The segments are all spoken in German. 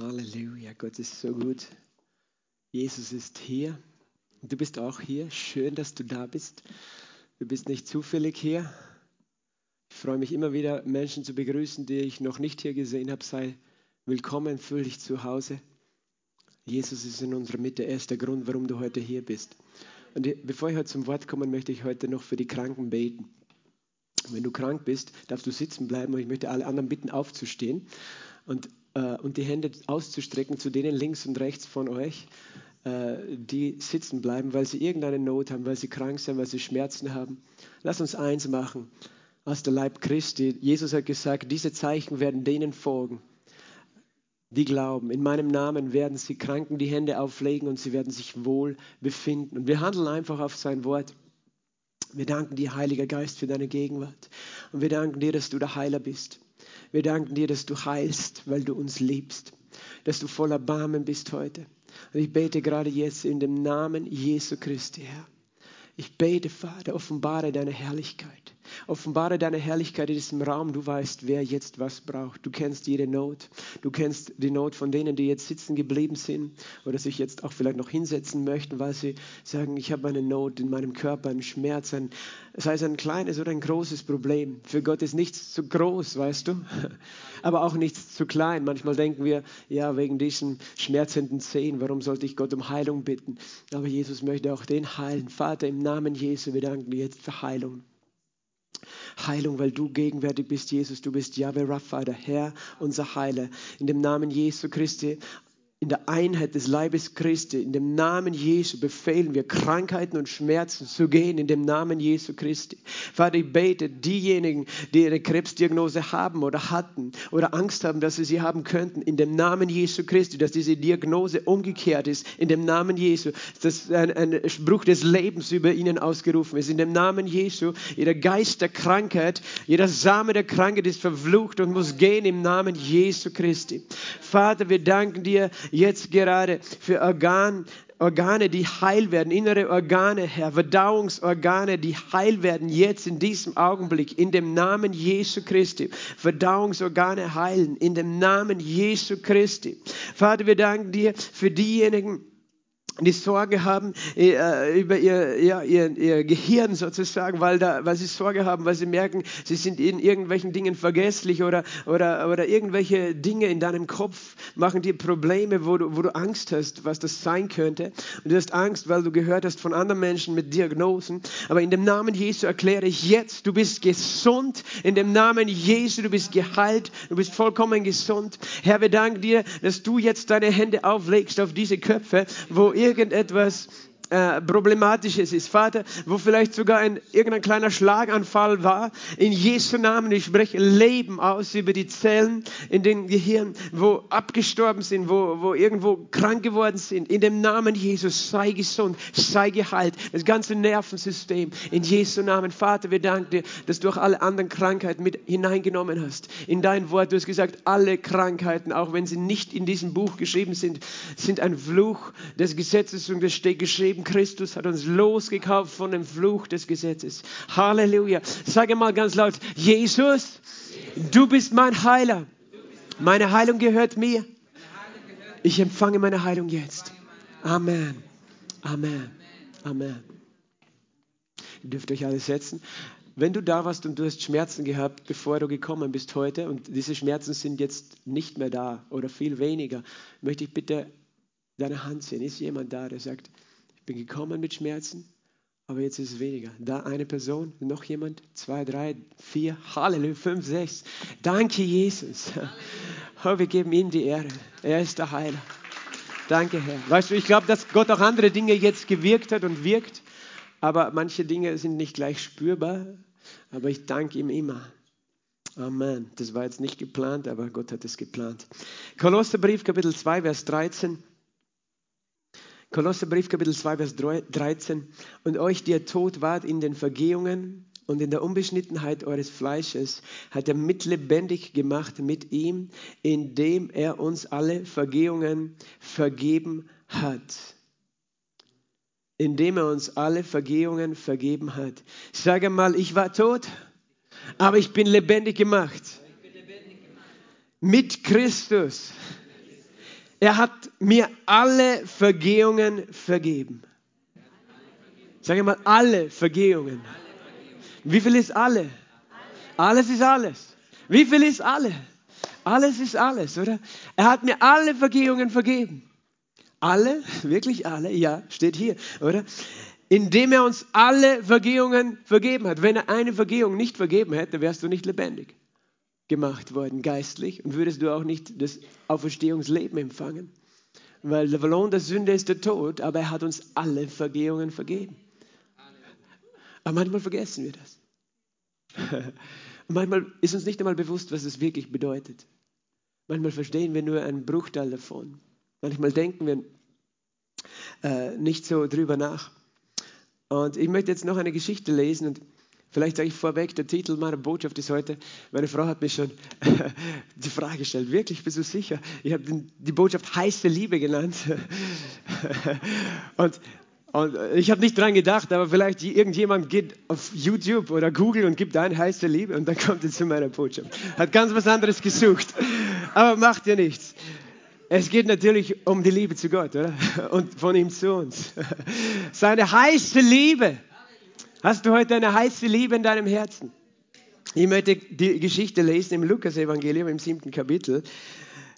Halleluja, Gott ist so gut. Jesus ist hier. Du bist auch hier. Schön, dass du da bist. Du bist nicht zufällig hier. Ich freue mich immer wieder, Menschen zu begrüßen, die ich noch nicht hier gesehen habe. Sei willkommen, fühl dich zu Hause. Jesus ist in unserer Mitte. Er ist der Grund, warum du heute hier bist. Und bevor ich heute zum Wort komme, möchte ich heute noch für die Kranken beten. Wenn du krank bist, darfst du sitzen bleiben und ich möchte alle anderen bitten, aufzustehen und, äh, und die Hände auszustrecken zu denen links und rechts von euch, äh, die sitzen bleiben, weil sie irgendeine Not haben, weil sie krank sind, weil sie Schmerzen haben. Lass uns eins machen aus der Leib Christi. Jesus hat gesagt, diese Zeichen werden denen folgen, die glauben. In meinem Namen werden sie Kranken die Hände auflegen und sie werden sich wohl befinden. Und wir handeln einfach auf sein Wort. Wir danken dir, Heiliger Geist, für deine Gegenwart. Und wir danken dir, dass du der Heiler bist. Wir danken dir, dass du heilst, weil du uns liebst. Dass du voller Barmen bist heute. Und ich bete gerade jetzt in dem Namen Jesu Christi, Herr. Ich bete, Vater, offenbare deine Herrlichkeit. Offenbare deine Herrlichkeit in diesem Raum. Du weißt, wer jetzt was braucht. Du kennst jede Not. Du kennst die Not von denen, die jetzt sitzen geblieben sind oder sich jetzt auch vielleicht noch hinsetzen möchten, weil sie sagen, ich habe eine Not in meinem Körper, einen Schmerz, ein, sei es ein kleines oder ein großes Problem. Für Gott ist nichts zu groß, weißt du, aber auch nichts zu klein. Manchmal denken wir, ja, wegen diesen schmerzenden Zehen, warum sollte ich Gott um Heilung bitten? Aber Jesus möchte auch den heilen. Vater, im Namen Jesu, wir danken dir jetzt für Heilung. Heilung, weil du gegenwärtig bist, Jesus. Du bist Yahweh Rapha, der Herr, unser Heiler. In dem Namen Jesu Christi in der Einheit des Leibes Christi, in dem Namen Jesu befehlen wir, Krankheiten und Schmerzen zu gehen, in dem Namen Jesu Christi. Vater, ich bete, diejenigen, die eine Krebsdiagnose haben oder hatten oder Angst haben, dass sie sie haben könnten, in dem Namen Jesu Christi, dass diese Diagnose umgekehrt ist, in dem Namen Jesu, dass ein, ein Spruch des Lebens über ihnen ausgerufen ist, in dem Namen Jesu, jeder Geist der Krankheit, jeder Same der Krankheit ist verflucht und muss gehen im Namen Jesu Christi. Vater, wir danken dir, jetzt gerade für Organ, Organe, die heil werden, innere Organe, Herr, Verdauungsorgane, die heil werden, jetzt in diesem Augenblick, in dem Namen Jesu Christi. Verdauungsorgane heilen, in dem Namen Jesu Christi. Vater, wir danken dir für diejenigen, die Sorge haben äh, über ihr, ja, ihr, ihr Gehirn sozusagen, weil, da, weil sie Sorge haben, weil sie merken, sie sind in irgendwelchen Dingen vergesslich oder, oder, oder irgendwelche Dinge in deinem Kopf machen dir Probleme, wo du, wo du Angst hast, was das sein könnte. Und du hast Angst, weil du gehört hast von anderen Menschen mit Diagnosen. Aber in dem Namen Jesu erkläre ich jetzt, du bist gesund. In dem Namen Jesu, du bist geheilt. Du bist vollkommen gesund. Herr, wir danken dir, dass du jetzt deine Hände auflegst auf diese Köpfe, wo irgendetwas äh, Problematisches ist. Vater, wo vielleicht sogar ein, irgendein kleiner Schlaganfall war. In Jesu Namen, ich spreche Leben aus über die Zellen in den Gehirn, wo abgestorben sind, wo, wo irgendwo krank geworden sind. In dem Namen Jesus sei gesund, sei geheilt. Das ganze Nervensystem. In Jesu Namen, Vater, wir danken dir, dass du auch alle anderen Krankheiten mit hineingenommen hast. In dein Wort, du hast gesagt, alle Krankheiten, auch wenn sie nicht in diesem Buch geschrieben sind, sind ein Fluch des Gesetzes und es steht geschrieben, geschrieben, Christus hat uns losgekauft von dem Fluch des Gesetzes. Halleluja. Sage mal ganz laut, Jesus, du bist mein Heiler. Meine Heilung gehört mir. Ich empfange meine Heilung jetzt. Amen. Amen. Amen. Ihr dürft euch alle setzen. Wenn du da warst und du hast Schmerzen gehabt, bevor du gekommen bist heute und diese Schmerzen sind jetzt nicht mehr da oder viel weniger, möchte ich bitte deine Hand sehen. Ist jemand da, der sagt, bin gekommen mit Schmerzen, aber jetzt ist es weniger. Da eine Person, noch jemand, zwei, drei, vier, Halleluja, fünf, sechs. Danke, Jesus. Oh, wir geben ihm die Ehre. Er ist der Heiler. Danke, Herr. Weißt du, ich glaube, dass Gott auch andere Dinge jetzt gewirkt hat und wirkt, aber manche Dinge sind nicht gleich spürbar. Aber ich danke ihm immer. Amen. Das war jetzt nicht geplant, aber Gott hat es geplant. Kolosserbrief, Kapitel 2, Vers 13. Kolosserbrief Kapitel 2, Vers 13. Und euch, die ihr tot wart in den Vergehungen und in der Unbeschnittenheit eures Fleisches, hat er mitlebendig gemacht mit ihm, indem er uns alle Vergehungen vergeben hat. Indem er uns alle Vergehungen vergeben hat. Sage mal, ich war tot, aber ich bin lebendig gemacht. Mit Christus Er hat mir alle Vergehungen vergeben. Sag mal, alle Vergehungen. Wie viel ist alle? Alles ist alles. Wie viel ist alle? Alles ist alles, oder? Er hat mir alle Vergehungen vergeben. Alle? Wirklich alle? Ja, steht hier, oder? Indem er uns alle Vergehungen vergeben hat. Wenn er eine Vergehung nicht vergeben hätte, wärst du nicht lebendig gemacht worden, geistlich, und würdest du auch nicht das Auferstehungsleben empfangen. Weil der Lohn der Sünde ist der Tod, aber er hat uns alle Vergehungen vergeben. Aber manchmal vergessen wir das. manchmal ist uns nicht einmal bewusst, was es wirklich bedeutet. Manchmal verstehen wir nur einen Bruchteil davon. Manchmal denken wir äh, nicht so drüber nach. Und ich möchte jetzt noch eine Geschichte lesen und vielleicht sage ich vorweg, der Titel meiner Botschaft ist heute, meine Frau hat mir schon die Frage gestellt, wirklich, bist du sicher? Ich habe die Botschaft heiße Liebe genannt. und, und ich habe nicht dran gedacht, aber vielleicht irgendjemand geht auf YouTube oder Google und gibt ein heiße Liebe und dann kommt er zu meiner Botschaft. Hat ganz was anderes gesucht, aber macht ja nichts. Es geht natürlich um die Liebe zu Gott, oder? Und von ihm zu uns. Seine heiße Liebe. Hast du heute eine heiße Liebe in deinem Herzen? Ich möchte die Geschichte lesen im Lukas-Evangelium im siebten Kapitel.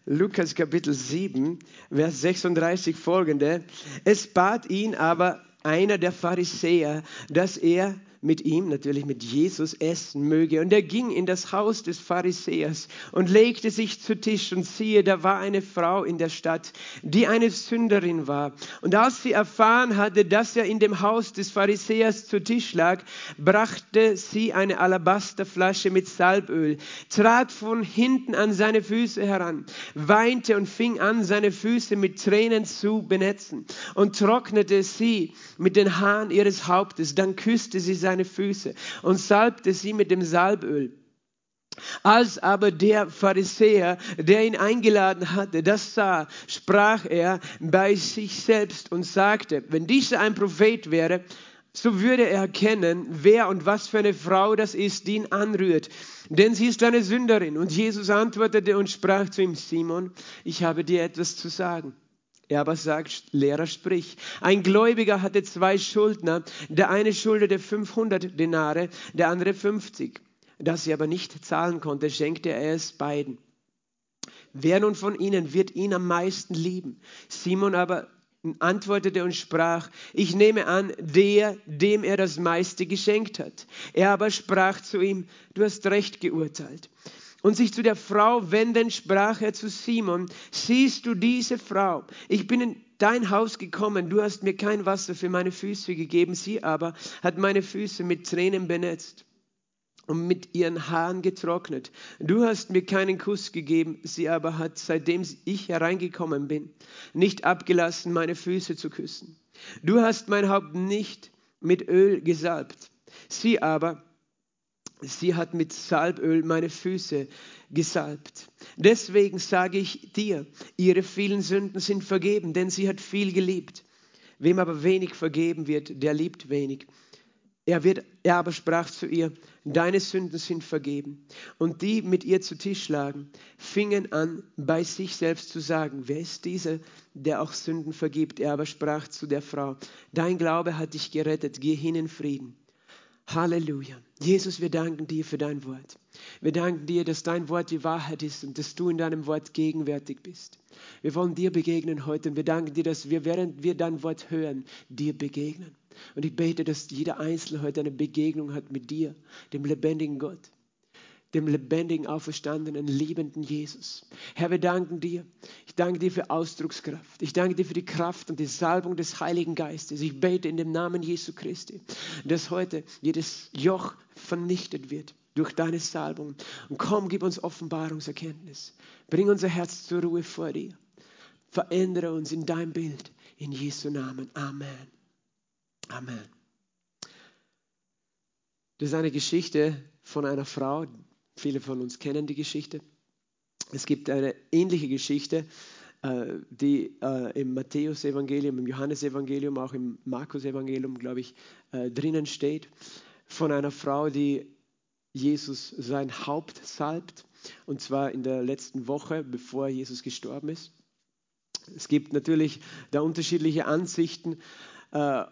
Lukas Kapitel 7, Vers 36 folgende. Es bat ihn aber einer der Pharisäer, dass er mit ihm, natürlich mit Jesus, essen möge. Und er ging in das Haus des Pharisäers und legte sich zu Tisch. Und siehe, da war eine Frau in der Stadt, die eine Sünderin war. Und als sie erfahren hatte, dass er in dem Haus des Pharisäers zu Tisch lag, brachte sie eine Alabasterflasche mit Salböl, trat von hinten an seine Füße heran, weinte und fing an, seine Füße mit Tränen zu benetzen und trocknete sie mit den Haaren ihres Hauptes. Dann küsste sie seine seine Füße und salbte sie mit dem Salböl. Als aber der Pharisäer, der ihn eingeladen hatte, das sah, sprach er bei sich selbst und sagte, wenn dieser ein Prophet wäre, so würde er erkennen, wer und was für eine Frau das ist, die ihn anrührt. Denn sie ist eine Sünderin. Und Jesus antwortete und sprach zu ihm, Simon, ich habe dir etwas zu sagen. Er aber sagt, Lehrer, sprich. Ein Gläubiger hatte zwei Schuldner. Der eine schuldete 500 Denare, der andere 50. Da sie aber nicht zahlen konnte, schenkte er es beiden. Wer nun von ihnen wird ihn am meisten lieben? Simon aber antwortete und sprach, ich nehme an, der, dem er das meiste geschenkt hat. Er aber sprach zu ihm, du hast recht geurteilt. Und sich zu der Frau wendend sprach er zu Simon, siehst du diese Frau? Ich bin in dein Haus gekommen, du hast mir kein Wasser für meine Füße gegeben, sie aber hat meine Füße mit Tränen benetzt und mit ihren Haaren getrocknet. Du hast mir keinen Kuss gegeben, sie aber hat, seitdem ich hereingekommen bin, nicht abgelassen, meine Füße zu küssen. Du hast mein Haupt nicht mit Öl gesalbt, sie aber Sie hat mit Salböl meine Füße gesalbt. Deswegen sage ich dir, ihre vielen Sünden sind vergeben, denn sie hat viel geliebt. Wem aber wenig vergeben wird, der liebt wenig. Er, wird, er aber sprach zu ihr, deine Sünden sind vergeben. Und die mit ihr zu Tisch lagen, fingen an, bei sich selbst zu sagen, wer ist dieser, der auch Sünden vergibt? Er aber sprach zu der Frau, dein Glaube hat dich gerettet, geh hin in Frieden. Halleluja. Jesus, wir danken dir für dein Wort. Wir danken dir, dass dein Wort die Wahrheit ist und dass du in deinem Wort gegenwärtig bist. Wir wollen dir begegnen heute und wir danken dir, dass wir, während wir dein Wort hören, dir begegnen. Und ich bete, dass jeder Einzelne heute eine Begegnung hat mit dir, dem lebendigen Gott dem lebendigen, auferstandenen, liebenden Jesus. Herr, wir danken dir. Ich danke dir für Ausdruckskraft. Ich danke dir für die Kraft und die Salbung des Heiligen Geistes. Ich bete in dem Namen Jesu Christi, dass heute jedes Joch vernichtet wird durch deine Salbung. Und komm, gib uns Offenbarungserkenntnis. Bring unser Herz zur Ruhe vor dir. Verändere uns in dein Bild. In Jesu Namen. Amen. Amen. Das ist eine Geschichte von einer Frau, Viele von uns kennen die Geschichte. Es gibt eine ähnliche Geschichte, äh, die äh, im Matthäus-Evangelium, im Johannesevangelium, auch im Markus-Evangelium, glaube ich, äh, drinnen steht, von einer Frau, die Jesus sein Haupt salbt, und zwar in der letzten Woche, bevor Jesus gestorben ist. Es gibt natürlich da unterschiedliche Ansichten,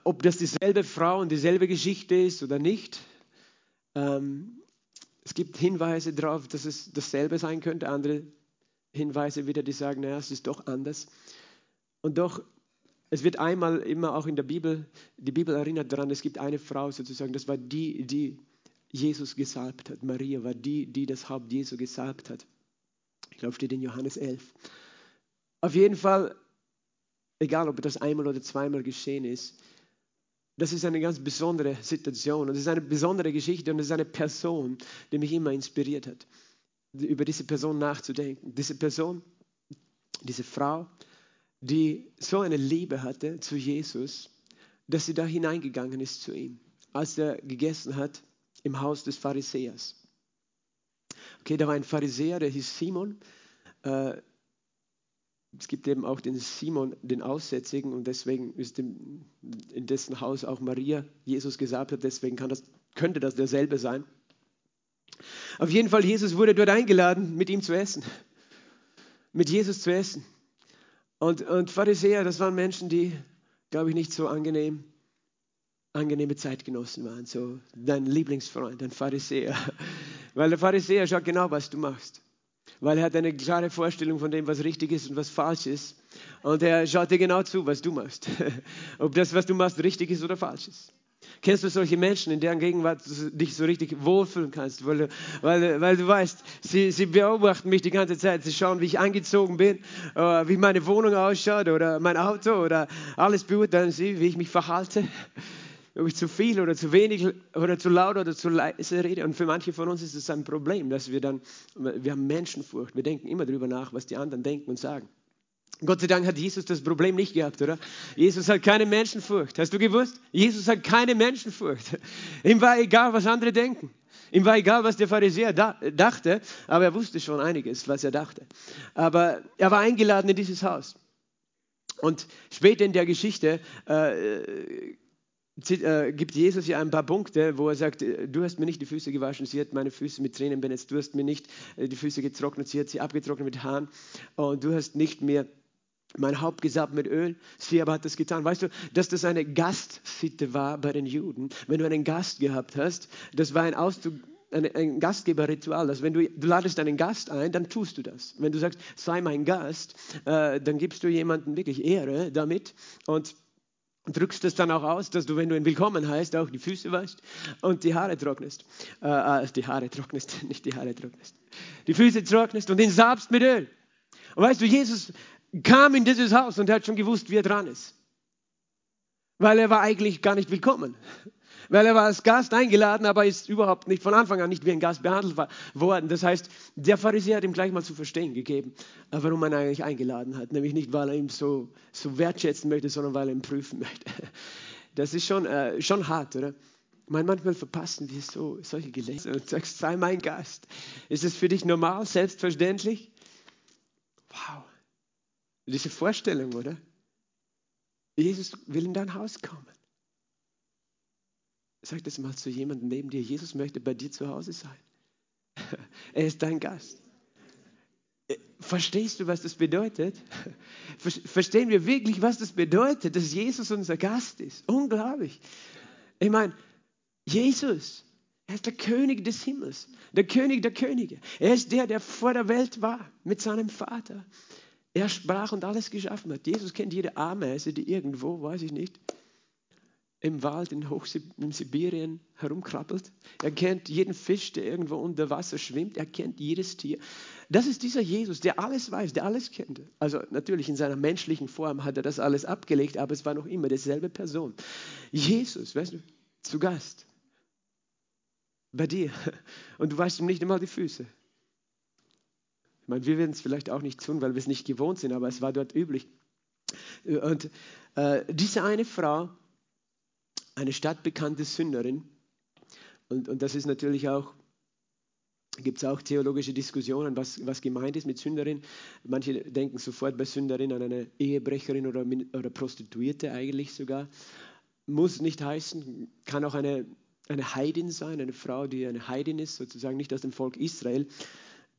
ob das dieselbe Frau und dieselbe Geschichte ist oder nicht. Ähm, es gibt Hinweise darauf, dass es dasselbe sein könnte, andere Hinweise wieder, die sagen, naja, es ist doch anders. Und doch, es wird einmal immer auch in der Bibel, die Bibel erinnert daran, es gibt eine Frau sozusagen, das war die, die Jesus gesalbt hat. Maria war die, die das Haupt Jesu gesalbt hat. Ich glaube, steht in Johannes 11. Auf jeden Fall, egal ob das einmal oder zweimal geschehen ist, das ist eine ganz besondere Situation und es ist eine besondere Geschichte und es ist eine Person, die mich immer inspiriert hat, über diese Person nachzudenken. Diese Person, diese Frau, die so eine Liebe hatte zu Jesus, dass sie da hineingegangen ist zu ihm, als er gegessen hat im Haus des Pharisäers. Okay, da war ein Pharisäer, der hieß Simon. Äh, es gibt eben auch den Simon, den Aussätzigen, und deswegen ist in dessen Haus auch Maria Jesus gesagt hat, deswegen das, könnte das derselbe sein. Auf jeden Fall, Jesus wurde dort eingeladen, mit ihm zu essen. Mit Jesus zu essen. Und, und Pharisäer, das waren Menschen, die, glaube ich, nicht so angenehm, angenehme Zeitgenossen waren. So dein Lieblingsfreund, ein Pharisäer. Weil der Pharisäer schaut genau, was du machst weil er hat eine klare Vorstellung von dem, was richtig ist und was falsch ist. Und er schaut dir genau zu, was du machst. Ob das, was du machst, richtig ist oder falsch ist. Kennst du solche Menschen, in deren Gegenwart du dich so richtig wohlfühlen kannst, weil, weil, weil du weißt, sie, sie beobachten mich die ganze Zeit, sie schauen, wie ich angezogen bin, äh, wie meine Wohnung ausschaut oder mein Auto oder alles beurteilen sie, wie ich mich verhalte ob ich zu viel oder zu wenig oder zu laut oder zu leise rede. Und für manche von uns ist es ein Problem, dass wir dann, wir haben Menschenfurcht. Wir denken immer darüber nach, was die anderen denken und sagen. Gott sei Dank hat Jesus das Problem nicht gehabt, oder? Jesus hat keine Menschenfurcht. Hast du gewusst? Jesus hat keine Menschenfurcht. Ihm war egal, was andere denken. Ihm war egal, was der Pharisäer da, dachte, aber er wusste schon einiges, was er dachte. Aber er war eingeladen in dieses Haus. Und später in der Geschichte äh, gibt Jesus ja ein paar Punkte, wo er sagt, äh, du hast mir nicht die Füße gewaschen, sie hat meine Füße mit Tränen benetzt, du hast mir nicht äh, die Füße getrocknet, sie hat sie abgetrocknet mit Haaren und du hast nicht mehr mein Haupt gesalbt mit Öl, sie aber hat das getan. Weißt du, dass das eine Gastsitte war bei den Juden? Wenn du einen Gast gehabt hast, das war ein Ausdruck, ein, ein Gastgeberritual. Also wenn du, du ladest einen Gast ein, dann tust du das. Wenn du sagst, sei mein Gast, äh, dann gibst du jemandem wirklich Ehre damit und drückst es dann auch aus, dass du, wenn du ihn willkommen heißt, auch die Füße waschst und die Haare trocknest. Äh, äh, die Haare trocknest, nicht die Haare trocknest. Die Füße trocknest und ihn salbst mit Öl. Und weißt du, Jesus kam in dieses Haus und hat schon gewusst, wie er dran ist. Weil er war eigentlich gar nicht willkommen weil er war als Gast eingeladen, aber ist überhaupt nicht von Anfang an nicht wie ein Gast behandelt worden. Das heißt, der Pharisäer hat ihm gleich mal zu verstehen gegeben, warum man eigentlich eingeladen hat. Nämlich nicht, weil er ihn so, so wertschätzen möchte, sondern weil er ihn prüfen möchte. Das ist schon, äh, schon hart, oder? meine, manchmal verpassen wir so, solche Gelegenheiten und sagst, sei mein Gast. Ist es für dich normal, selbstverständlich? Wow. Diese Vorstellung, oder? Jesus will in dein Haus kommen. Sag das mal zu jemandem neben dir. Jesus möchte bei dir zu Hause sein. Er ist dein Gast. Äh, verstehst du, was das bedeutet? Verstehen wir wirklich, was das bedeutet, dass Jesus unser Gast ist? Unglaublich. Ich meine, Jesus, er ist der König des Himmels, der König der Könige. Er ist der, der vor der Welt war mit seinem Vater. Er sprach und alles geschaffen hat. Jesus kennt jede Ameise, die irgendwo, weiß ich nicht, im Wald in, in Sibirien herumkrabbelt. Er kennt jeden Fisch, der irgendwo unter Wasser schwimmt. Er kennt jedes Tier. Das ist dieser Jesus, der alles weiß, der alles kennt. Also natürlich in seiner menschlichen Form hat er das alles abgelegt, aber es war noch immer dieselbe Person. Jesus, weißt du, zu Gast. Bei dir. Und du weißt ihm nicht einmal die Füße. Ich meine, wir werden es vielleicht auch nicht tun, weil wir es nicht gewohnt sind, aber es war dort üblich. Und äh, diese eine Frau, eine stadtbekannte Sünderin. Und, und das ist natürlich auch, gibt es auch theologische Diskussionen, was, was gemeint ist mit Sünderin. Manche denken sofort bei Sünderin an eine Ehebrecherin oder, oder Prostituierte eigentlich sogar. Muss nicht heißen, kann auch eine, eine Heidin sein, eine Frau, die eine Heidin ist, sozusagen nicht aus dem Volk Israel.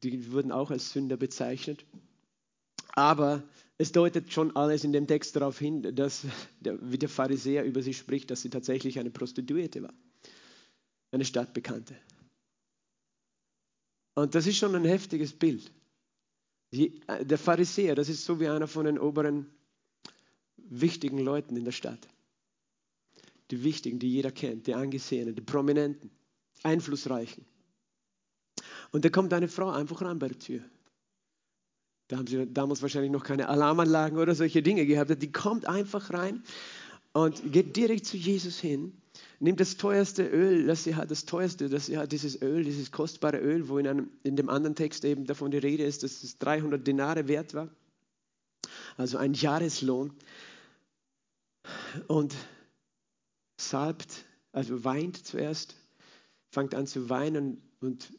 Die wurden auch als Sünder bezeichnet. Aber es deutet schon alles in dem Text darauf hin, dass wie der Pharisäer über sie spricht, dass sie tatsächlich eine Prostituierte war, eine Stadtbekannte. Und das ist schon ein heftiges Bild. Die, äh, der Pharisäer, das ist so wie einer von den oberen wichtigen Leuten in der Stadt. Die wichtigen, die jeder kennt, die angesehenen, die prominenten, einflussreichen. Und da kommt eine Frau einfach rein bei der Tür. Da haben sie damals wahrscheinlich noch keine Alarmanlagen oder solche Dinge gehabt. Die kommt einfach rein und geht direkt zu Jesus hin, nimmt das teuerste Öl, das sie hat, das teuerste, das sie hat, dieses Öl, dieses kostbare Öl, wo in, einem, in dem anderen Text eben davon die Rede ist, dass es 300 Denare wert war, also ein Jahreslohn, und salbt, also weint zuerst, fängt an zu weinen und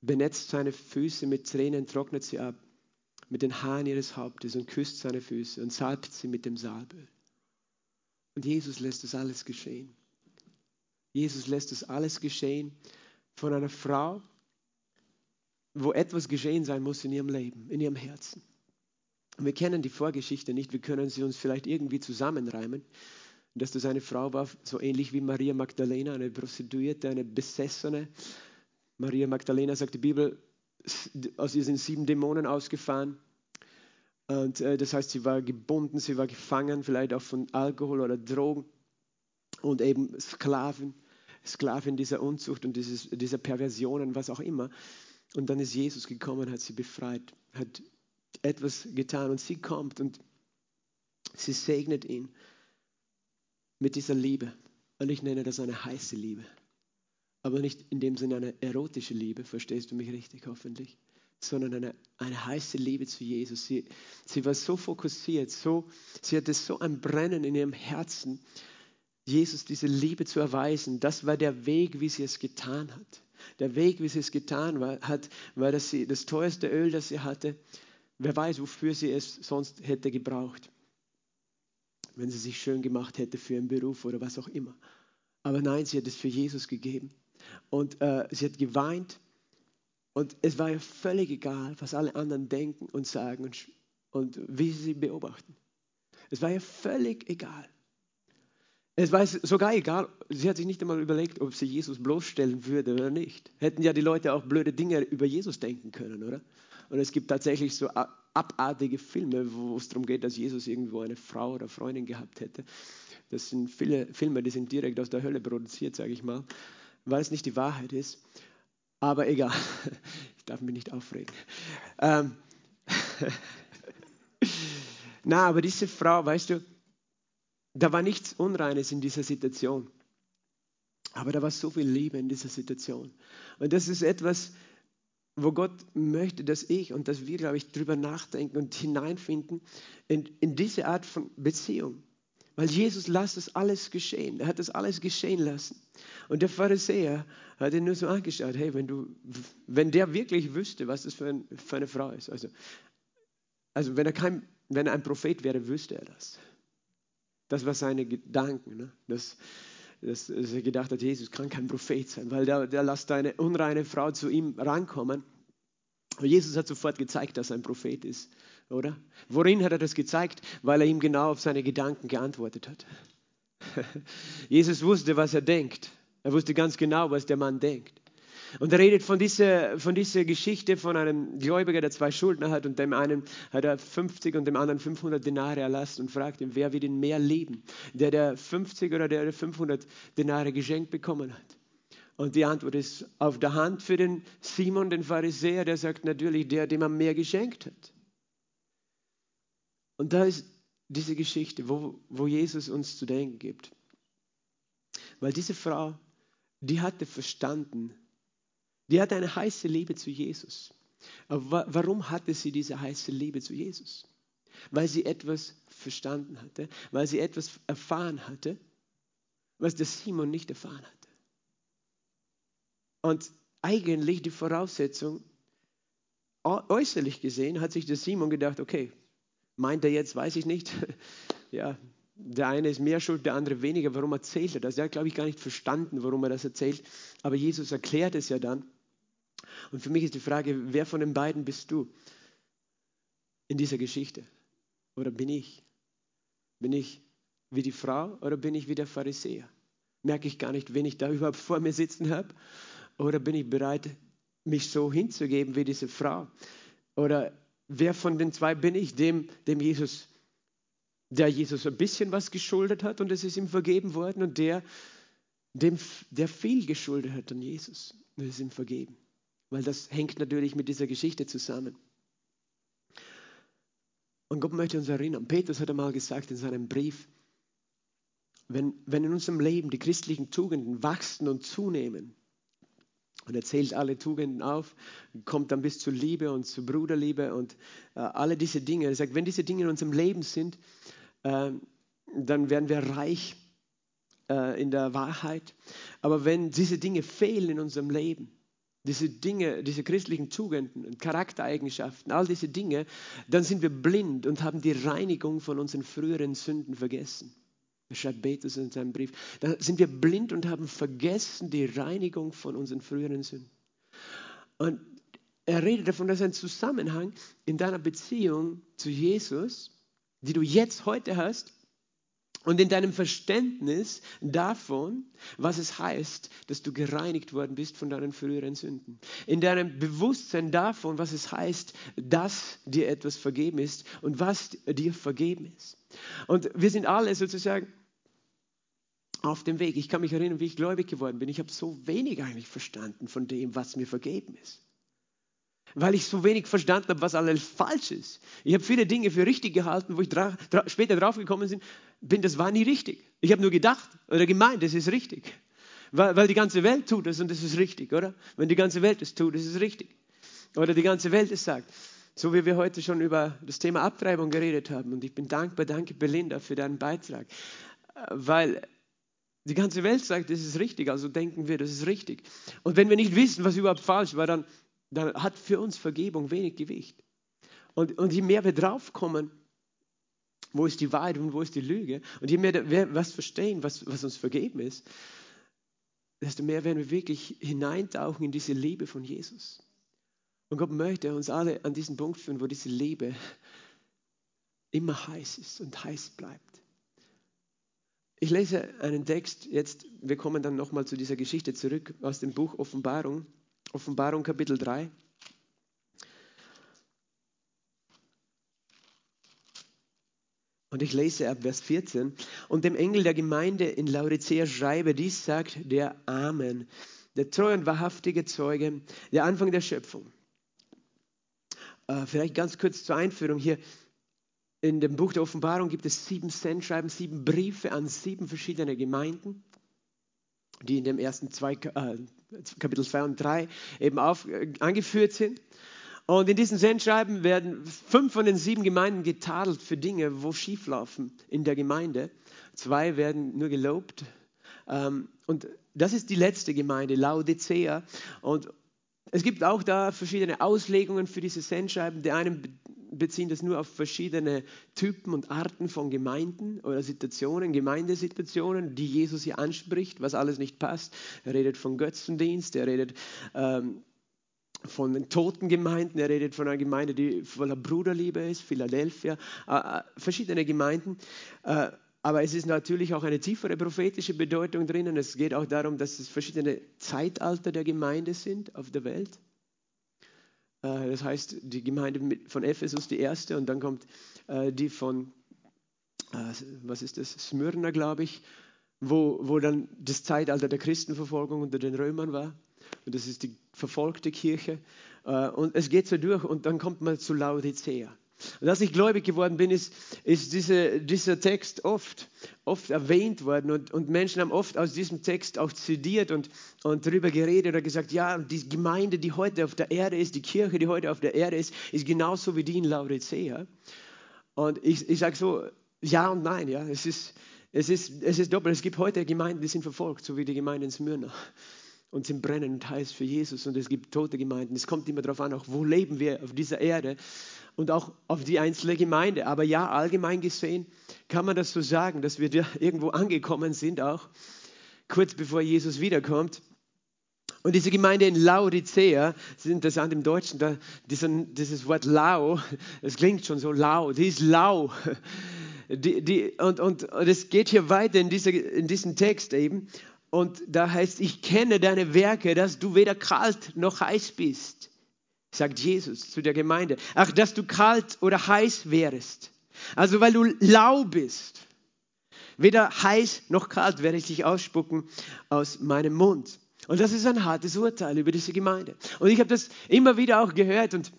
benetzt seine Füße mit Tränen, trocknet sie ab mit den Haaren ihres Hauptes und küsst seine Füße und salbt sie mit dem Salböl. Und Jesus lässt das alles geschehen. Jesus lässt das alles geschehen von einer Frau, wo etwas geschehen sein muss in ihrem Leben, in ihrem Herzen. Und wir kennen die Vorgeschichte nicht, wir können sie uns vielleicht irgendwie zusammenreimen, dass das eine Frau war, so ähnlich wie Maria Magdalena, eine Prostituierte, eine Besessene. Maria Magdalena, sagt die Bibel, aus ihr sind sieben Dämonen ausgefahren. Und äh, das heißt, sie war gebunden, sie war gefangen, vielleicht auch von Alkohol oder Drogen und eben Sklaven, Sklavin dieser Unzucht und dieses, dieser Perversionen, was auch immer. Und dann ist Jesus gekommen, hat sie befreit, hat etwas getan und sie kommt und sie segnet ihn mit dieser Liebe. Und ich nenne das eine heiße Liebe. Aber nicht in dem Sinne eine erotische Liebe, verstehst du mich richtig hoffentlich, sondern eine, eine heiße Liebe zu Jesus. Sie, sie war so fokussiert, so, sie hatte so ein Brennen in ihrem Herzen, Jesus diese Liebe zu erweisen. Das war der Weg, wie sie es getan hat. Der Weg, wie sie es getan hat, war, dass sie das teuerste Öl, das sie hatte, wer weiß, wofür sie es sonst hätte gebraucht. Wenn sie sich schön gemacht hätte für ihren Beruf oder was auch immer. Aber nein, sie hat es für Jesus gegeben. Und äh, sie hat geweint. Und es war ihr völlig egal, was alle anderen denken und sagen und, und wie sie sie beobachten. Es war ihr völlig egal. Es war sogar egal, sie hat sich nicht einmal überlegt, ob sie Jesus bloßstellen würde oder nicht. Hätten ja die Leute auch blöde Dinge über Jesus denken können, oder? Und es gibt tatsächlich so abartige Filme, wo es darum geht, dass Jesus irgendwo eine Frau oder Freundin gehabt hätte. Das sind viele Filme, die sind direkt aus der Hölle produziert, sage ich mal weil es nicht die Wahrheit ist. Aber egal, ich darf mich nicht aufregen. Ähm Na, aber diese Frau, weißt du, da war nichts Unreines in dieser Situation. Aber da war so viel Liebe in dieser Situation. Und das ist etwas, wo Gott möchte, dass ich und dass wir, glaube ich, drüber nachdenken und hineinfinden in, in diese Art von Beziehung. Weil Jesus lässt das alles geschehen. Er hat das alles geschehen lassen. Und der Pharisäer hat ihn nur so angeschaut, hey, wenn, du, wenn der wirklich wüsste, was das für, ein, für eine Frau ist. Also, also wenn, er kein, wenn er ein Prophet wäre, wüsste er das. Das war seine Gedanken. Ne? Das, dass, dass er gedacht hat, Jesus kann kein Prophet sein, weil der, der lässt eine unreine Frau zu ihm rankommen. Aber Jesus hat sofort gezeigt, dass er ein Prophet ist oder? Worin hat er das gezeigt? Weil er ihm genau auf seine Gedanken geantwortet hat. Jesus wusste, was er denkt. Er wusste ganz genau, was der Mann denkt. Und er redet von dieser, von dieser Geschichte von einem Gläubiger, der zwei Schuldner hat und dem einen hat er 50 und dem anderen 500 Denare erlassen und fragt ihn, wer wird ihn mehr lieben? Der, der 50 oder der, der 500 Denare geschenkt bekommen hat? Und die Antwort ist auf der Hand für den Simon, den Pharisäer, der sagt natürlich der, dem er mehr geschenkt hat. Und da ist diese Geschichte, wo, wo Jesus uns zu denken gibt. Weil diese Frau, die hatte verstanden, die hatte eine heiße Liebe zu Jesus. Aber warum hatte sie diese heiße Liebe zu Jesus? Weil sie etwas verstanden hatte, weil sie etwas erfahren hatte, was der Simon nicht erfahren hatte. Und eigentlich die Voraussetzung, äußerlich gesehen, hat sich der Simon gedacht, okay, Meint er jetzt, weiß ich nicht. Ja, der eine ist mehr schuld, der andere weniger. Warum erzählt er das? Er hat, glaube ich, gar nicht verstanden, warum er das erzählt. Aber Jesus erklärt es ja dann. Und für mich ist die Frage, wer von den beiden bist du in dieser Geschichte? oder bin ich? Bin ich wie die Frau oder bin ich wie der Pharisäer? Merke ich gar nicht, wen ich da überhaupt vor mir sitzen habe? Oder bin ich bereit, mich so hinzugeben wie diese Frau? Oder wer von den zwei bin ich, dem, dem Jesus, der Jesus ein bisschen was geschuldet hat und es ist ihm vergeben worden und der, dem, der viel geschuldet hat an Jesus und es ist ihm vergeben. Weil das hängt natürlich mit dieser Geschichte zusammen. Und Gott möchte uns erinnern. Petrus hat einmal gesagt in seinem Brief, wenn, wenn in unserem Leben die christlichen Tugenden wachsen und zunehmen, und er zählt alle Tugenden auf, kommt dann bis zur Liebe und zur Bruderliebe und äh, alle diese Dinge. Er sagt, wenn diese Dinge in unserem Leben sind, äh, dann werden wir reich äh, in der Wahrheit. Aber wenn diese Dinge fehlen in unserem Leben, diese Dinge, diese christlichen Tugenden und Charaktereigenschaften, all diese Dinge, dann sind wir blind und haben die Reinigung von unseren früheren Sünden vergessen. Das schreibt Petrus in seinem Brief. Da sind wir blind und haben vergessen die Reinigung von unseren früheren Sünden. Und er redet davon, dass ein Zusammenhang in deiner Beziehung zu Jesus, die du jetzt heute hast, und in deinem Verständnis davon, was es heißt, dass du gereinigt worden bist von deinen früheren Sünden. In deinem Bewusstsein davon, was es heißt, dass dir etwas vergeben ist und was dir vergeben ist. Und wir sind alle sozusagen auf dem Weg. Ich kann mich erinnern, wie ich gläubig geworden bin. Ich habe so wenig eigentlich verstanden von dem, was mir vergeben ist. Weil ich so wenig verstanden habe, was alles falsch ist. Ich habe viele Dinge für richtig gehalten, wo ich dra dra später draufgekommen bin, das war nie richtig. Ich habe nur gedacht oder gemeint, das ist richtig. Weil, weil die ganze Welt tut es und das ist richtig, oder? Wenn die ganze Welt es tut, das ist richtig. Oder die ganze Welt es sagt. So wie wir heute schon über das Thema Abtreibung geredet haben. Und ich bin dankbar, danke Belinda für deinen Beitrag. Weil die ganze Welt sagt, das ist richtig, also denken wir, das ist richtig. Und wenn wir nicht wissen, was überhaupt falsch war, dann, dann hat für uns Vergebung wenig Gewicht. Und, und je mehr wir draufkommen, wo ist die Wahrheit und wo ist die Lüge, und je mehr wir was verstehen, was, was uns vergeben ist, desto mehr werden wir wirklich hineintauchen in diese Liebe von Jesus. Und Gott möchte uns alle an diesen Punkt führen, wo diese Liebe immer heiß ist und heiß bleibt. Ich lese einen Text jetzt, wir kommen dann nochmal zu dieser Geschichte zurück aus dem Buch Offenbarung, Offenbarung Kapitel 3. Und ich lese ab Vers 14. Und dem Engel der Gemeinde in Laodicea schreibe, dies sagt der Amen, der treue und wahrhaftige Zeuge, der Anfang der Schöpfung. Äh, vielleicht ganz kurz zur Einführung hier in dem Buch der Offenbarung gibt es sieben Sendschreiben, sieben Briefe an sieben verschiedene Gemeinden, die in dem ersten zwei, äh, Kapitel 2 und 3 eben auf, äh, angeführt sind. Und in diesen Sendschreiben werden fünf von den sieben Gemeinden getadelt für Dinge, wo schieflaufen in der Gemeinde. Zwei werden nur gelobt. Ähm, und das ist die letzte Gemeinde, Laodicea. Und es gibt auch da verschiedene Auslegungen für diese Sendschreiben. Die einen beziehen das nur auf verschiedene Typen und Arten von Gemeinden oder Situationen, Gemeindesituationen, die Jesus hier anspricht, was alles nicht passt. Er redet von Götzendienst, er redet ähm, von den toten Gemeinden, er redet von einer Gemeinde, die voller Bruderliebe ist, Philadelphia, äh, äh verschiedene Gemeinden. Äh, aber es ist natürlich auch eine tiefere prophetische Bedeutung drinnen. Es geht auch darum, dass es verschiedene Zeitalter der Gemeinde sind auf der Welt. Äh, das heißt, die Gemeinde von Ephesus, die erste, und dann kommt äh, die von, äh, was ist das, Smyrna, glaube ich, wo, wo dann das Zeitalter der Christenverfolgung unter den Römern war. Und das ist die verfolgte Kirche. Und es geht so durch und dann kommt man zu Laodicea. Und als ich gläubig geworden bin, ist, ist diese, dieser Text oft, oft erwähnt worden und, und Menschen haben oft aus diesem Text auch zitiert und, und darüber geredet oder gesagt, ja, die Gemeinde, die heute auf der Erde ist, die Kirche, die heute auf der Erde ist, ist genauso wie die in Laodicea. Und ich, ich sage so, ja und nein, ja, es ist, es ist, es ist doppelt. Es gibt heute Gemeinden, die sind verfolgt, so wie die Gemeinde in Smyrna und sind brennend heiß für Jesus und es gibt tote Gemeinden. Es kommt immer darauf an, auch wo leben wir auf dieser Erde und auch auf die einzelne Gemeinde. Aber ja, allgemein gesehen kann man das so sagen, dass wir da irgendwo angekommen sind, auch kurz bevor Jesus wiederkommt. Und diese Gemeinde in Laodicea, das ist interessant im Deutschen, da, diesen, dieses Wort lau, es klingt schon so lau, die ist lau. Die, die, und, und, und es geht hier weiter in, diese, in diesem Text eben. Und da heißt, ich kenne deine Werke, dass du weder kalt noch heiß bist, sagt Jesus zu der Gemeinde. Ach, dass du kalt oder heiß wärst. Also weil du lau bist. Weder heiß noch kalt werde ich dich ausspucken aus meinem Mund. Und das ist ein hartes Urteil über diese Gemeinde. Und ich habe das immer wieder auch gehört und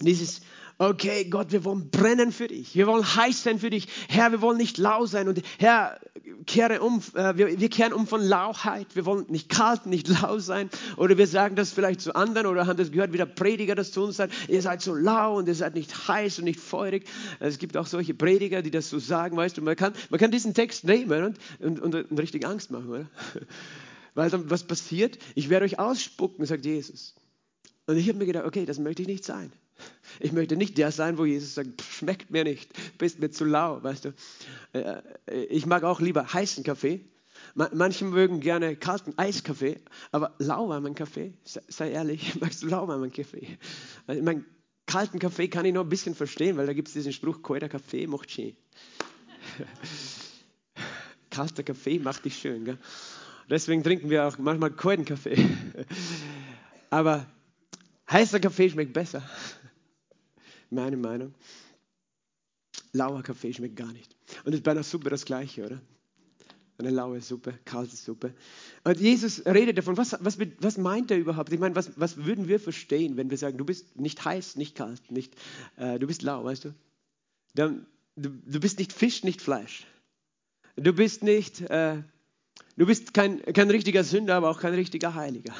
dieses, okay, Gott, wir wollen brennen für dich. Wir wollen heiß sein für dich. Herr, wir wollen nicht lau sein. Und Herr, kehre um, äh, wir, wir kehren um von Lauheit. Wir wollen nicht kalt, nicht lau sein. Oder wir sagen das vielleicht zu anderen oder haben das gehört, wie der Prediger das zu uns sagt. Ihr seid so lau und ihr seid nicht heiß und nicht feurig. Es gibt auch solche Prediger, die das so sagen, weißt du. Man kann, man kann diesen Text nehmen und, und, und, und richtig Angst machen, oder? Weil dann was passiert? Ich werde euch ausspucken, sagt Jesus. Und ich habe mir gedacht, okay, das möchte ich nicht sein. Ich möchte nicht der sein, wo Jesus sagt, schmeckt mir nicht, bist mir zu lau, weißt du. Äh, ich mag auch lieber heißen Kaffee. Manche mögen gerne kalten Eiskaffee, aber lauwarmen Kaffee, sei ehrlich, magst du lauwarmen Kaffee? Also, ich meine, kalten Kaffee kann ich noch ein bisschen verstehen, weil da gibt es diesen Spruch, kalter Kaffee macht schön. Kalter Kaffee macht dich schön, gell? Deswegen trinken wir auch manchmal kalten Kaffee. Aber heißer Kaffee schmeckt besser. Meine Meinung. Lauer Kaffee schmeckt gar nicht. Und ist bei einer Suppe das Gleiche, oder? Eine laue Suppe, kalte Suppe. Und Jesus redet davon, was, was, was meint er überhaupt? Ich meine, was, was würden wir verstehen, wenn wir sagen, du bist nicht heiß, nicht kalt, nicht, äh, du bist lau, weißt du? Dann, du? Du bist nicht Fisch, nicht Fleisch. Du bist nicht äh, Du bist kein, kein richtiger Sünder, aber auch kein richtiger Heiliger.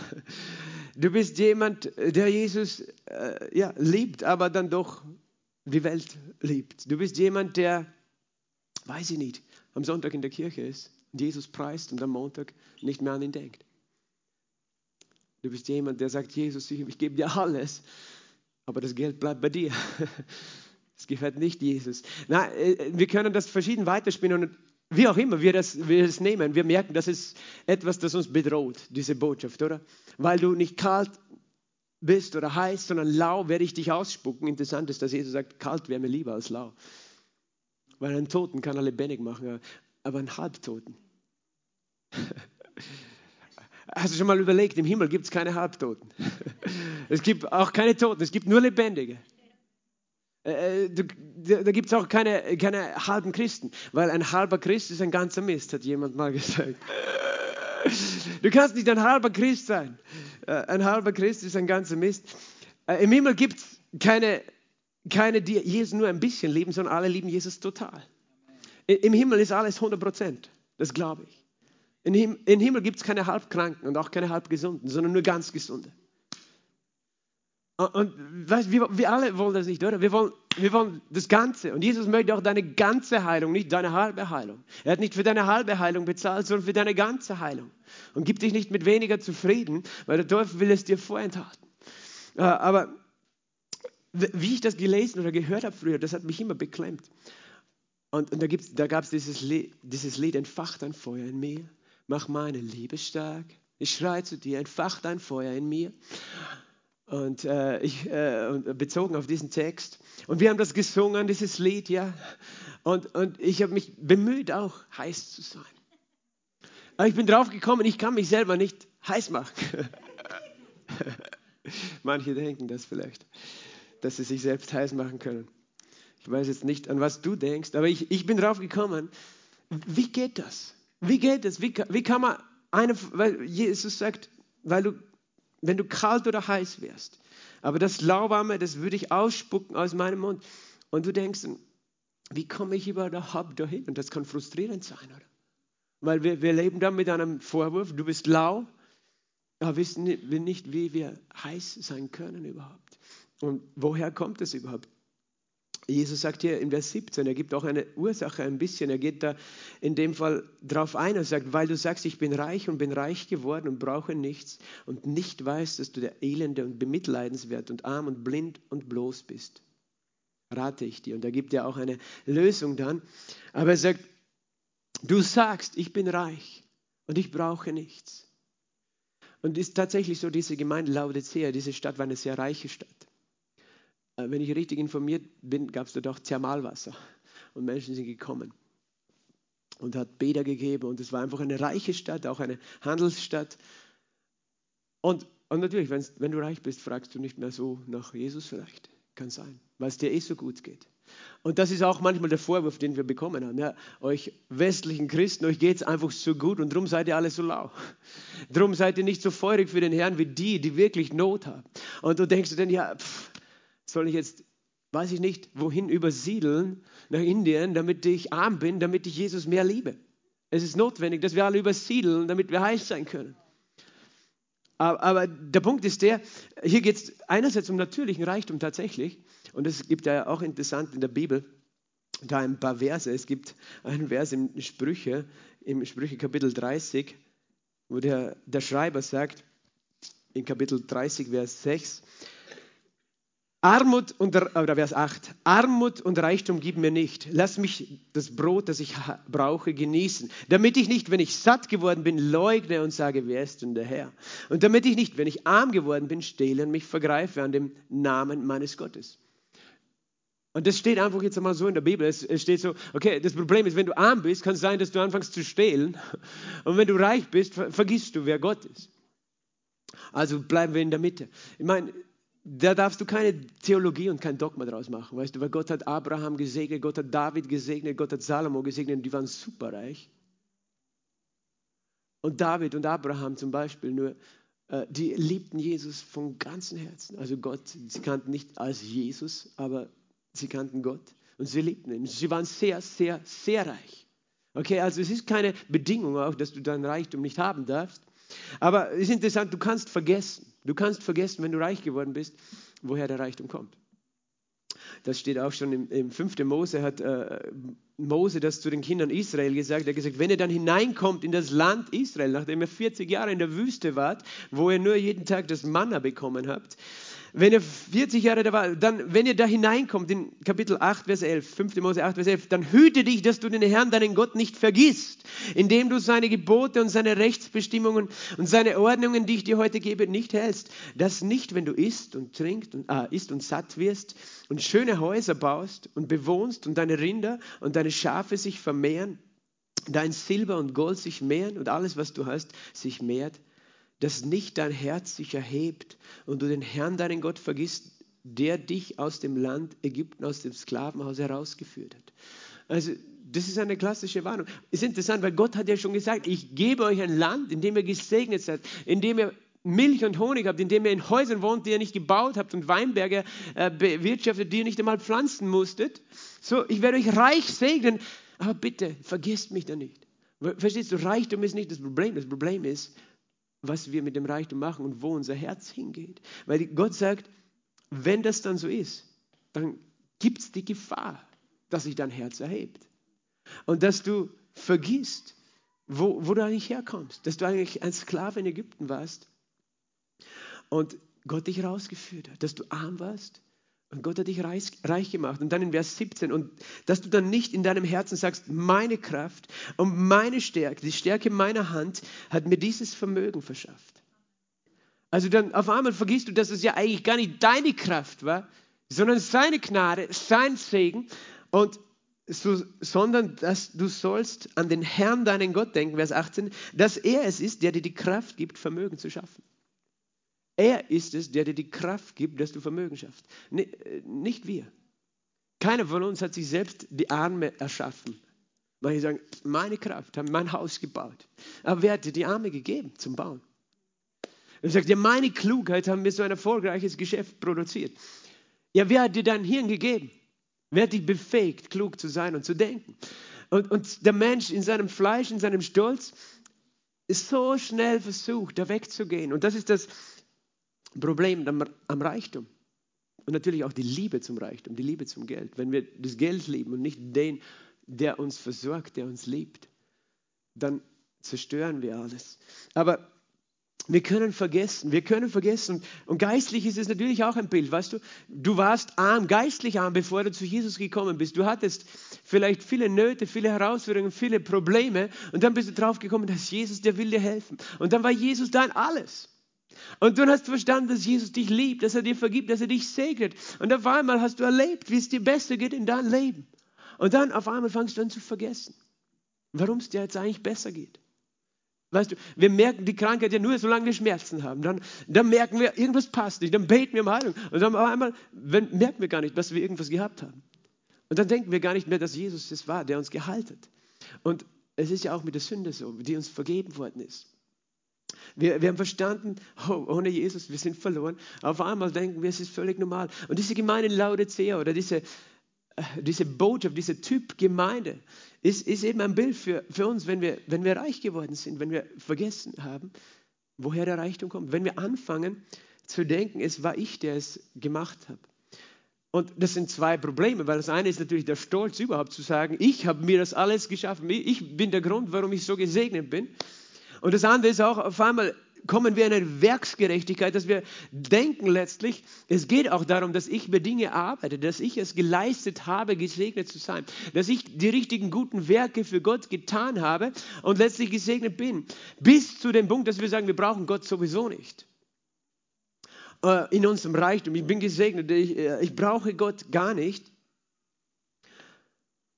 Du bist jemand, der Jesus äh, ja, liebt, aber dann doch die Welt liebt. Du bist jemand, der, weiß ich nicht, am Sonntag in der Kirche ist Jesus preist und am Montag nicht mehr an ihn denkt. Du bist jemand, der sagt, Jesus, ich, ich gebe dir alles, aber das Geld bleibt bei dir. Es gehört nicht Jesus. Na, äh, wir können das verschieden weiterspielen und wie auch immer wir das, wir das nehmen, wir merken, das ist etwas, das uns bedroht, diese Botschaft, oder? Weil du nicht kalt bist oder heiß, sondern lau werde ich dich ausspucken. Interessant ist, dass Jesus sagt, kalt wäre mir lieber als lau. Weil einen Toten kann er lebendig machen, aber einen Halbtoten. Hast du schon mal überlegt, im Himmel gibt es keine Halbtoten. Es gibt auch keine Toten, es gibt nur Lebendige. Äh, äh, da gibt es auch keine, keine halben Christen, weil ein halber Christ ist ein ganzer Mist, hat jemand mal gesagt. Du kannst nicht ein halber Christ sein. Äh, ein halber Christ ist ein ganzer Mist. Im Himmel gibt es keine, keine, die Jesus nur ein bisschen lieben, sondern alle lieben Jesus total. Im Himmel ist alles 100 Prozent. Das glaube ich. Im Himmel gibt es keine Halbkranken und auch keine Halbgesunden, sondern nur ganz Gesunde. Und weißt, wir, wir alle wollen das nicht, oder? Wir wollen, wir wollen das Ganze. Und Jesus möchte auch deine ganze Heilung, nicht deine halbe Heilung. Er hat nicht für deine halbe Heilung bezahlt, sondern für deine ganze Heilung. Und gib dich nicht mit weniger zufrieden, weil der Teufel will es dir vorenthalten. Äh, aber wie ich das gelesen oder gehört habe früher, das hat mich immer beklemmt. Und, und da, da gab es dieses, Lied, dieses Lied, entfacht ein Feuer in mir, mach meine Liebe stark. Ich schreie zu dir, entfacht ein Feuer in mir. Und äh, ich, äh, bezogen auf diesen Text. Und wir haben das gesungen, dieses Lied, ja. Und, und ich habe mich bemüht, auch heiß zu sein. Aber ich bin drauf gekommen, ich kann mich selber nicht heiß machen. Manche denken das vielleicht, dass sie sich selbst heiß machen können. Ich weiß jetzt nicht, an was du denkst, aber ich, ich bin drauf gekommen, wie geht das? Wie geht das? Wie, wie kann man eine, weil Jesus sagt, weil du wenn du kalt oder heiß wärst. Aber das Lauwarme, das würde ich ausspucken aus meinem Mund. Und du denkst, wie komme ich überhaupt dahin? Und das kann frustrierend sein, oder? Weil wir, wir leben dann mit einem Vorwurf, du bist lau, aber wissen wir nicht, wie wir heiß sein können überhaupt. Und woher kommt das überhaupt? Jesus sagt hier in Vers 17, er gibt auch eine Ursache ein bisschen. Er geht da in dem Fall drauf ein und sagt, weil du sagst, ich bin reich und bin reich geworden und brauche nichts und nicht weißt, dass du der Elende und bemitleidenswert und arm und blind und bloß bist. Rate ich dir. Und er gibt ja auch eine Lösung dann. Aber er sagt, du sagst, ich bin reich und ich brauche nichts. Und ist tatsächlich so, diese Gemeinde Laodicea, diese Stadt war eine sehr reiche Stadt. Äh, wenn ich richtig informiert bin, gab es dort auch Thermalwasser. Und Menschen sind gekommen und hat Bäder gegeben. Und es war einfach eine reiche Stadt, auch eine Handelsstadt. Und, und natürlich, wenn du reich bist, fragst du nicht mehr so nach Jesus vielleicht. Kann sein, weil es dir eh so gut geht. Und das ist auch manchmal der Vorwurf, den wir bekommen haben. Ja, euch westlichen Christen, euch geht es einfach so gut und darum seid ihr alle so lau. Darum seid ihr nicht so feurig für den Herrn wie die, die wirklich Not haben. Und du denkst dir dann, ja, pff, soll ich jetzt, weiß ich nicht, wohin übersiedeln nach Indien, damit ich arm bin, damit ich Jesus mehr liebe? Es ist notwendig, dass wir alle übersiedeln, damit wir heil sein können. Aber der Punkt ist der, hier geht es einerseits um natürlichen Reichtum tatsächlich. Und es gibt ja auch interessant in der Bibel, da ein paar Verse. Es gibt einen Vers im Sprüche, im Sprüche Kapitel 30, wo der, der Schreiber sagt, in Kapitel 30, Vers 6, Armut und, oder Vers 8. Armut und Reichtum gib mir nicht. Lass mich das Brot, das ich brauche, genießen. Damit ich nicht, wenn ich satt geworden bin, leugne und sage, wer ist denn der Herr? Und damit ich nicht, wenn ich arm geworden bin, stehle und mich vergreife an dem Namen meines Gottes. Und das steht einfach jetzt einmal so in der Bibel. Es, steht so, okay, das Problem ist, wenn du arm bist, kann es sein, dass du anfängst zu stehlen. Und wenn du reich bist, vergisst du, wer Gott ist. Also bleiben wir in der Mitte. Ich meine, da darfst du keine Theologie und kein Dogma draus machen, weißt du, weil Gott hat Abraham gesegnet, Gott hat David gesegnet, Gott hat Salomo gesegnet und die waren superreich. Und David und Abraham zum Beispiel nur, äh, die liebten Jesus von ganzem Herzen. Also Gott, sie kannten nicht als Jesus, aber sie kannten Gott und sie liebten ihn. Sie waren sehr, sehr, sehr reich. Okay, also es ist keine Bedingung auch, dass du dein Reichtum nicht haben darfst. Aber es ist interessant, du kannst vergessen, du kannst vergessen, wenn du reich geworden bist, woher der Reichtum kommt. Das steht auch schon im, im 5. Mose, hat äh, Mose das zu den Kindern Israel gesagt. Er hat gesagt, wenn ihr dann hineinkommt in das Land Israel, nachdem ihr 40 Jahre in der Wüste wart, wo ihr nur jeden Tag das Manna bekommen habt, wenn ihr 40 Jahre da war, dann, wenn ihr da hineinkommt, in Kapitel 8, Vers 11, 5. Mose 8, Vers 11, dann hüte dich, dass du den Herrn, deinen Gott, nicht vergisst, indem du seine Gebote und seine Rechtsbestimmungen und seine Ordnungen, die ich dir heute gebe, nicht hältst. Das nicht, wenn du isst und trinkst und, ah, isst und satt wirst und schöne Häuser baust und bewohnst und deine Rinder und deine Schafe sich vermehren, dein Silber und Gold sich mehren und alles, was du hast, sich mehrt dass nicht dein Herz sich erhebt und du den Herrn, deinen Gott, vergisst, der dich aus dem Land Ägypten, aus dem Sklavenhaus herausgeführt hat. Also das ist eine klassische Warnung. Ist interessant, weil Gott hat ja schon gesagt, ich gebe euch ein Land, in dem ihr gesegnet seid, in dem ihr Milch und Honig habt, in dem ihr in Häusern wohnt, die ihr nicht gebaut habt und Weinberge äh, bewirtschaftet, die ihr nicht einmal pflanzen musstet. So, ich werde euch reich segnen, aber bitte vergesst mich da nicht. Verstehst du, Reichtum ist nicht das Problem. Das Problem ist, was wir mit dem Reichtum machen und wo unser Herz hingeht. Weil Gott sagt, wenn das dann so ist, dann gibt es die Gefahr, dass sich dein Herz erhebt. Und dass du vergisst, wo, wo du eigentlich herkommst. Dass du eigentlich ein Sklave in Ägypten warst und Gott dich rausgeführt hat. Dass du arm warst und Gott hat dich reich, reich, gemacht. Und dann in Vers 17, und dass du dann nicht in deinem Herzen sagst, meine Kraft und meine Stärke, die Stärke meiner Hand hat mir dieses Vermögen verschafft. Also dann auf einmal vergisst du, dass es ja eigentlich gar nicht deine Kraft war, sondern seine Gnade, sein Segen, und so, sondern dass du sollst an den Herrn, deinen Gott denken, Vers 18, dass er es ist, der dir die Kraft gibt, Vermögen zu schaffen. Er ist es, der dir die Kraft gibt, dass du Vermögen schaffst. Nicht wir. Keiner von uns hat sich selbst die Arme erschaffen. Manche sagen, meine Kraft, haben mein Haus gebaut. Aber wer hat dir die Arme gegeben zum Bauen? Er sagt, ja, meine Klugheit haben mir so ein erfolgreiches Geschäft produziert. Ja, wer hat dir dein Hirn gegeben? Wer hat dich befähigt, klug zu sein und zu denken? Und, und der Mensch in seinem Fleisch, in seinem Stolz, ist so schnell versucht, da wegzugehen. Und das ist das, Problem am, Reichtum. Und natürlich auch die Liebe zum Reichtum, die Liebe zum Geld. Wenn wir das Geld lieben und nicht den, der uns versorgt, der uns liebt, dann zerstören wir alles. Aber wir können vergessen, wir können vergessen. Und geistlich ist es natürlich auch ein Bild, weißt du? Du warst arm, geistlich arm, bevor du zu Jesus gekommen bist. Du hattest vielleicht viele Nöte, viele Herausforderungen, viele Probleme. Und dann bist du drauf gekommen, dass Jesus, der will dir helfen. Und dann war Jesus dein alles. Und du hast verstanden, dass Jesus dich liebt, dass er dir vergibt, dass er dich segnet. Und auf einmal hast du erlebt, wie es dir besser geht in deinem Leben. Und dann auf einmal fangst du an zu vergessen, warum es dir jetzt eigentlich besser geht. Weißt du, wir merken die Krankheit ja nur, solange wir Schmerzen haben. Dann, dann merken wir, irgendwas passt nicht. Dann beten wir um Heilung. Und dann auf einmal wenn, merken wir gar nicht, dass wir irgendwas gehabt haben. Und dann denken wir gar nicht mehr, dass Jesus es war, der uns geheilt hat. Und es ist ja auch mit der Sünde so, die uns vergeben worden ist. Wir, wir haben verstanden, oh, ohne Jesus, wir sind verloren. Auf einmal denken wir, es ist völlig normal. Und diese Gemeinde in Laodicea oder diese, äh, diese Botschaft, dieser Typ Gemeinde ist, ist eben ein Bild für, für uns, wenn wir, wenn wir reich geworden sind, wenn wir vergessen haben, woher der Reichtum kommt. Wenn wir anfangen zu denken, es war ich, der es gemacht habe. Und das sind zwei Probleme, weil das eine ist natürlich der Stolz überhaupt zu sagen, ich habe mir das alles geschaffen, ich bin der Grund, warum ich so gesegnet bin. Und das andere ist auch, auf einmal kommen wir in eine Werksgerechtigkeit, dass wir denken letztlich, es geht auch darum, dass ich mir Dinge arbeite, dass ich es geleistet habe, gesegnet zu sein, dass ich die richtigen guten Werke für Gott getan habe und letztlich gesegnet bin. Bis zu dem Punkt, dass wir sagen, wir brauchen Gott sowieso nicht. Äh, in unserem Reichtum, ich bin gesegnet, ich, äh, ich brauche Gott gar nicht.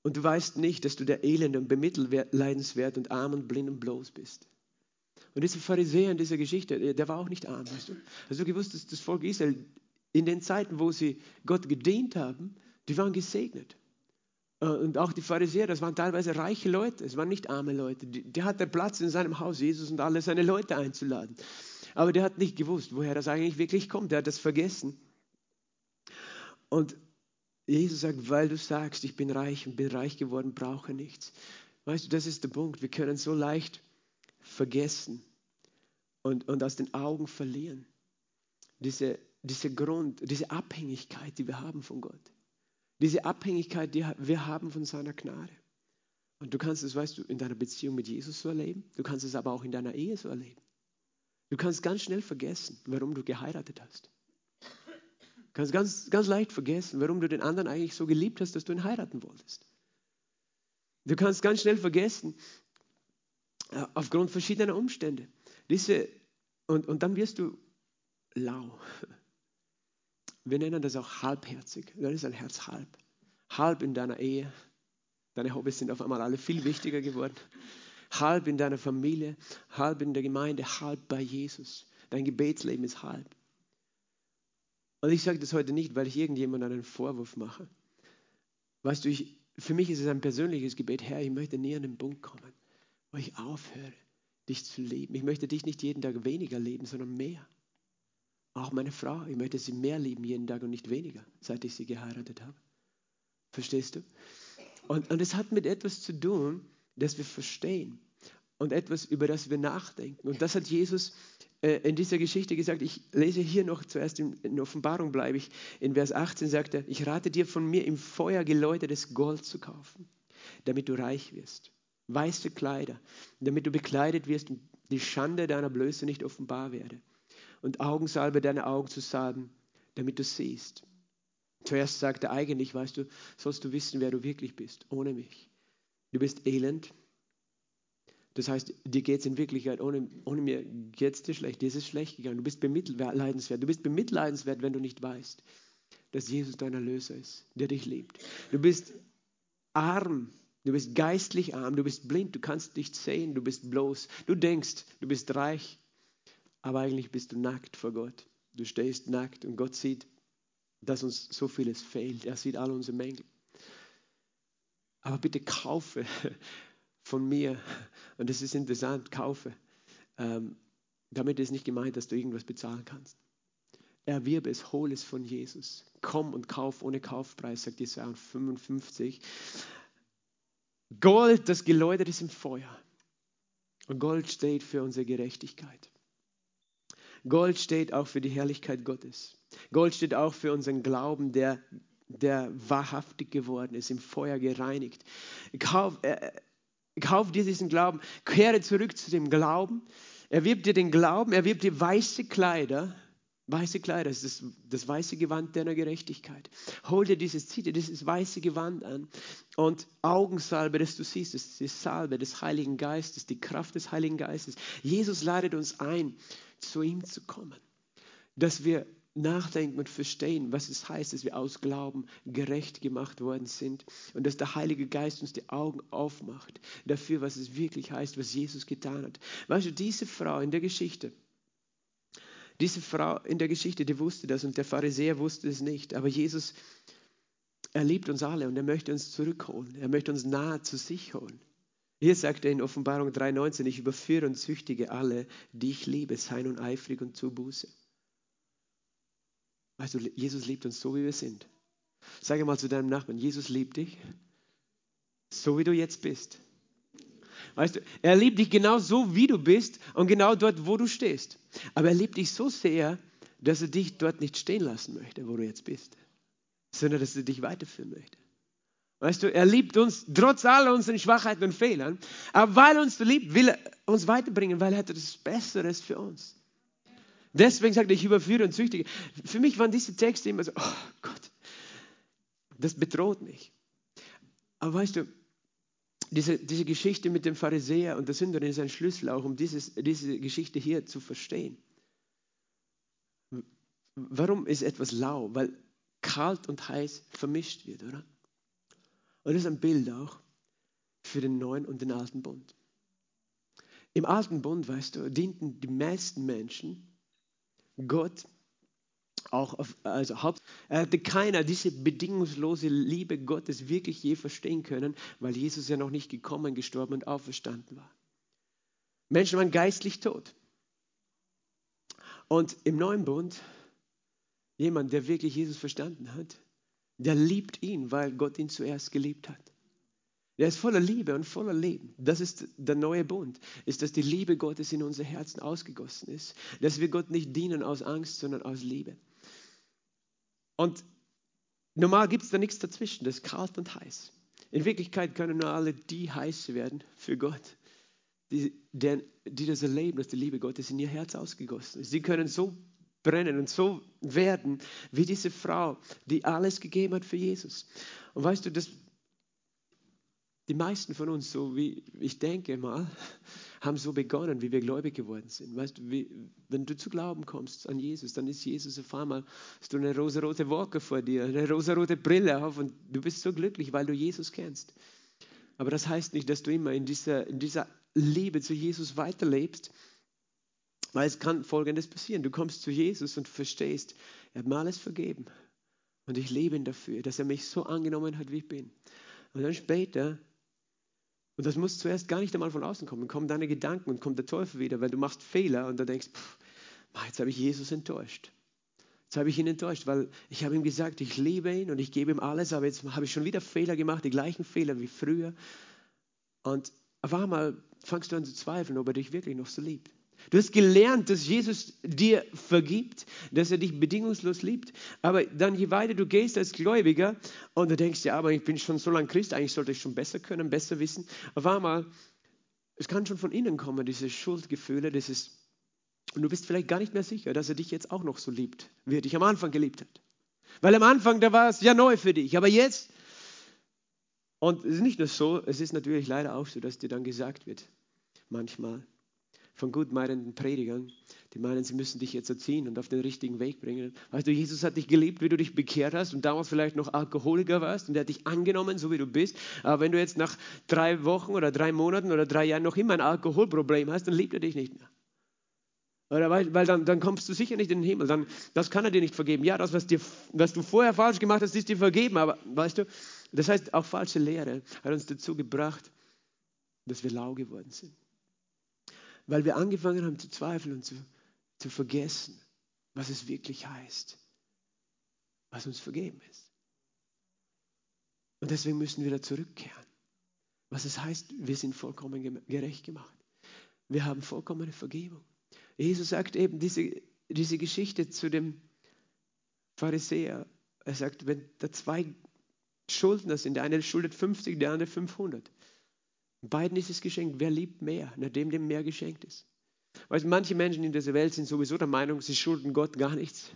Und du weißt nicht, dass du der Elende und bemitleidenswert und arm und blind und bloß bist. Und dieser Pharisäer in dieser Geschichte, der war auch nicht arm. Weißt du? Du gewusst, dass das Volk Israel in den Zeiten, wo sie Gott gedient haben, die waren gesegnet. Äh, und auch die Pharisäer, das waren teilweise reiche Leute, es waren nicht arme Leute. Der hatte Platz in seinem Haus, Jesus und alle seine Leute einzuladen. Aber der hat nicht gewusst, woher das eigentlich wirklich kommt. Der hat das vergessen. Und Jesus sagt, weil du sagst, ich bin reich und bin reich geworden, brauche nichts. Weißt du, das ist der Punkt. Wir können so leicht vergessen und, und aus den Augen verlieren. Diese, diese Grund, diese Abhängigkeit, die wir haben von Gott. Diese Abhängigkeit, die wir haben von seiner Gnade. Und du kannst es, weißt du, in deiner Beziehung mit Jesus so erleben. Du kannst es aber auch in deiner Ehe so erleben. Du kannst ganz schnell vergessen, warum du geheiratet hast. Du kannst ganz, ganz leicht vergessen, warum du den anderen eigentlich so geliebt hast, dass du ihn heiraten wolltest. Du kannst ganz schnell vergessen, aufgrund verschiedener Umstände. Diese, und, und dann wirst du lau. Wir nennen das auch halbherzig. Dann ist ein Herz halb. Halb in deiner Ehe. Deine Hobbys sind auf einmal alle viel wichtiger geworden. Halb in deiner Familie, halb in der Gemeinde, halb bei Jesus. Dein Gebetsleben ist halb. Und ich sage das heute nicht, weil ich irgendjemandem einen Vorwurf mache. Weißt du, ich, für mich ist es ein persönliches Gebet, Herr, ich möchte nie an den Punkt kommen, wo ich aufhöre, dich zu lieben. Ich möchte dich nicht jeden Tag weniger lieben, sondern mehr. Auch meine Frau, ich möchte sie mehr lieben jeden Tag und nicht weniger, seit ich sie geheiratet habe. Verstehst du? Und, und es hat mit etwas zu tun, das wir verstehen und etwas, über das wir nachdenken. Und das hat Jesus äh, in dieser Geschichte gesagt. Ich lese hier noch zuerst in, in Offenbarung, bleibe ich. In Vers 18 sagt er, ich rate dir von mir im Feuer geläutertes Gold zu kaufen, damit du reich wirst. Weiße Kleider, damit du bekleidet wirst und die Schande deiner Blöße nicht offenbar werde. Und Augensalbe deine Augen zu salben, damit du siehst. Zuerst sagt er eigentlich, weißt du, sollst du wissen, wer du wirklich bist, ohne mich. Du bist elend. Das heißt, dir geht es in Wirklichkeit, ohne, ohne mir geht es dir schlecht, dir ist es schlecht gegangen. Du bist bemitleidenswert. Du bist bemitleidenswert, wenn du nicht weißt, dass Jesus dein Erlöser ist, der dich liebt. Du bist arm, du bist geistlich arm, du bist blind, du kannst nicht sehen, du bist bloß. Du denkst, du bist reich, aber eigentlich bist du nackt vor Gott. Du stehst nackt und Gott sieht, dass uns so vieles fehlt. Er sieht all unsere Mängel. Aber bitte kaufe von mir, und das ist interessant, kaufe. Ähm, damit ist nicht gemeint, dass du irgendwas bezahlen kannst. Erwirb es, hol es von Jesus. Komm und kauf ohne Kaufpreis, sagt Jesaja 55. Gold, das geläutert ist im Feuer. Und Gold steht für unsere Gerechtigkeit. Gold steht auch für die Herrlichkeit Gottes. Gold steht auch für unseren Glauben, der der wahrhaftig geworden ist, im Feuer gereinigt. Kauf, äh, kauf dir diesen Glauben, kehre zurück zu dem Glauben, erwirb dir den Glauben, erwirb dir weiße Kleider Weiße Kleider, das ist das, weiße Gewand deiner Gerechtigkeit. Hol dir dieses, zieh dir dieses weiße Gewand an und Augensalbe, das du siehst, das ist die Salbe des Heiligen Geistes, die Kraft des Heiligen Geistes. Jesus ladet uns ein, zu ihm zu kommen, dass wir nachdenken und verstehen, was es heißt, dass wir aus Glauben gerecht gemacht worden sind und dass der Heilige Geist uns die Augen aufmacht dafür, was es wirklich heißt, was Jesus getan hat. Weißt du, diese Frau in der Geschichte, diese Frau in der Geschichte, die wusste das und der Pharisäer wusste es nicht. Aber Jesus, er liebt uns alle und er möchte uns zurückholen. Er möchte uns nahe zu sich holen. Hier sagt er in Offenbarung 3,19: Ich überführe und züchtige alle, die ich liebe, sei nun eifrig und zu Buße. Also, Jesus liebt uns so, wie wir sind. Sage mal zu deinem Nachbarn: Jesus liebt dich, so wie du jetzt bist. Weißt du, er liebt dich genau so, wie du bist und genau dort, wo du stehst. Aber er liebt dich so sehr, dass er dich dort nicht stehen lassen möchte, wo du jetzt bist, sondern dass er dich weiterführen möchte. Weißt du, er liebt uns trotz aller unseren Schwachheiten und Fehlern, aber weil er uns liebt, will er uns weiterbringen, weil er hat etwas Besseres für uns. Deswegen sagt er, ich überführe und züchtige. Für mich waren diese Texte immer so, oh Gott, das bedroht mich. Aber weißt du, diese, diese Geschichte mit dem Pharisäer und der Sünderin ist ein Schlüssel auch, um dieses, diese Geschichte hier zu verstehen. Warum ist etwas lau? Weil kalt und heiß vermischt wird, oder? Und das ist ein Bild auch für den neuen und den alten Bund. Im alten Bund, weißt du, dienten die meisten Menschen Gott auch auf, also Haupt, er hatte keiner diese bedingungslose Liebe Gottes wirklich je verstehen können, weil Jesus ja noch nicht gekommen, gestorben und auferstanden war. Menschen waren geistlich tot. Und im neuen Bund, jemand, der wirklich Jesus verstanden hat, der liebt ihn, weil Gott ihn zuerst geliebt hat. Der ist voller Liebe und voller Leben. Das ist der neue Bund, ist, dass die Liebe Gottes in unser Herzen ausgegossen ist. Dass wir Gott nicht dienen aus Angst, sondern aus Liebe. Und normal gibt es da nichts dazwischen, das ist kalt und heiß. In Wirklichkeit können nur alle die heiß werden für Gott, die, die, die das erleben, dass die Liebe Gottes in ihr Herz ausgegossen ist. Sie können so brennen und so werden wie diese Frau, die alles gegeben hat für Jesus. Und weißt du, das, die meisten von uns, so wie ich denke mal, haben so begonnen, wie wir gläubig geworden sind. Weißt du, wie, wenn du zu Glauben kommst an Jesus, dann ist Jesus auf einmal, hast du eine rosarote Wolke vor dir, eine rosarote Brille auf und du bist so glücklich, weil du Jesus kennst. Aber das heißt nicht, dass du immer in dieser, in dieser Liebe zu Jesus weiterlebst, weil es kann Folgendes passieren. Du kommst zu Jesus und verstehst, er hat mir alles vergeben. Und ich liebe ihn dafür, dass er mich so angenommen hat, wie ich bin. Und dann später und das muss zuerst gar nicht einmal von außen kommen. Dann kommen deine Gedanken und kommt der Teufel wieder, weil du machst Fehler und dann denkst, pff, jetzt habe ich Jesus enttäuscht. Jetzt habe ich ihn enttäuscht, weil ich habe ihm gesagt, ich liebe ihn und ich gebe ihm alles, aber jetzt habe ich schon wieder Fehler gemacht, die gleichen Fehler wie früher. Und auf einmal fangst du an zu zweifeln, ob er dich wirklich noch so liebt. Du hast gelernt, dass Jesus dir vergibt, dass er dich bedingungslos liebt. Aber dann, je weiter du gehst als Gläubiger und du denkst, ja, aber ich bin schon so lange Christ, eigentlich sollte ich schon besser können, besser wissen. Auf einmal, es kann schon von innen kommen, diese Schuldgefühle, dieses, und du bist vielleicht gar nicht mehr sicher, dass er dich jetzt auch noch so liebt, wie er dich am Anfang geliebt hat. Weil am Anfang, da war es ja neu für dich, aber jetzt, und es ist nicht nur so, es ist natürlich leider auch so, dass dir dann gesagt wird, manchmal, von gut meinenden Predigern, die meinen, sie müssen dich jetzt erziehen und auf den richtigen Weg bringen. Weißt du, Jesus hat dich geliebt, wie du dich bekehrt hast und damals vielleicht noch Alkoholiker warst und er hat dich angenommen, so wie du bist. Aber wenn du jetzt nach drei Wochen oder drei Monaten oder drei Jahren noch immer ein Alkoholproblem hast, dann liebt er dich nicht mehr. Oder weil, weil dann, dann, kommst du sicher nicht in den Himmel. Dann, das kann er dir nicht vergeben. Ja, das, was, dir, was du vorher falsch gemacht hast, ist dir vergeben. Aber weißt du, das heißt, auch falsche Lehre hat uns dazu gebracht, dass wir lau geworden sind weil wir angefangen haben zu zweifeln und zu, zu vergessen, was es wirklich heißt, was uns vergeben ist. Und deswegen müssen wir da zurückkehren. Was es heißt, wir sind vollkommen gerecht gemacht. Wir haben vollkommene Vergebung. Jesus sagt eben diese, diese Geschichte zu dem Pharisäer. Er sagt, wenn da zwei Schuldner sind, der eine schuldet 50, der andere 500. Beiden ist es geschenkt. Wer liebt mehr, nachdem dem mehr geschenkt ist? Weißt, manche Menschen in dieser Welt sind sowieso der Meinung, sie schulden Gott gar nichts.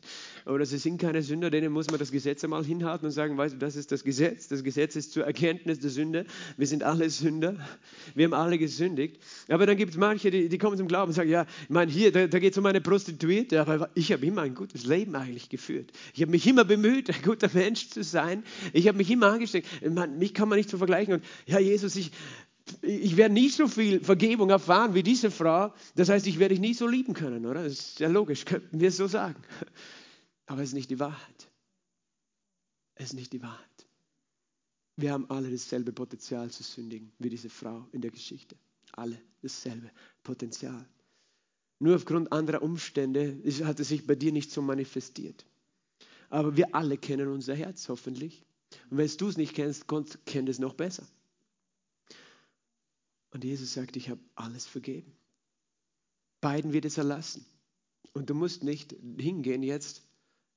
Oder sie sind keine Sünder, denen muss man das Gesetz einmal hinhalten und sagen, weißt du, das ist das Gesetz. Das Gesetz ist zur Erkenntnis der Sünde. Wir sind alle Sünder. Wir haben alle gesündigt. Aber dann gibt es manche, die, die, kommen zum Glauben und sagen, ja, ich meine, hier, da, da geht es um eine Prostituierte, aber ich habe immer ein gutes Leben eigentlich geführt. Ich habe mich immer bemüht, ein guter Mensch zu sein. Ich habe mich immer angestrengt. mich kann man nicht so vergleichen. Und ja, Jesus, ich, ich werde nie so viel Vergebung erfahren wie diese Frau. Das heißt, ich werde dich nie so lieben können, oder? Das ist ja logisch, könnten wir so sagen. Aber es ist nicht die Wahrheit. Es ist nicht die Wahrheit. Wir haben alle dasselbe Potenzial zu sündigen wie diese Frau in der Geschichte. Alle dasselbe Potenzial. Nur aufgrund anderer Umstände hat es sich bei dir nicht so manifestiert. Aber wir alle kennen unser Herz hoffentlich. Und wenn du es nicht kennst, kennt es noch besser. Und Jesus sagt, ich habe alles vergeben. Beiden wird es erlassen. Und du musst nicht hingehen jetzt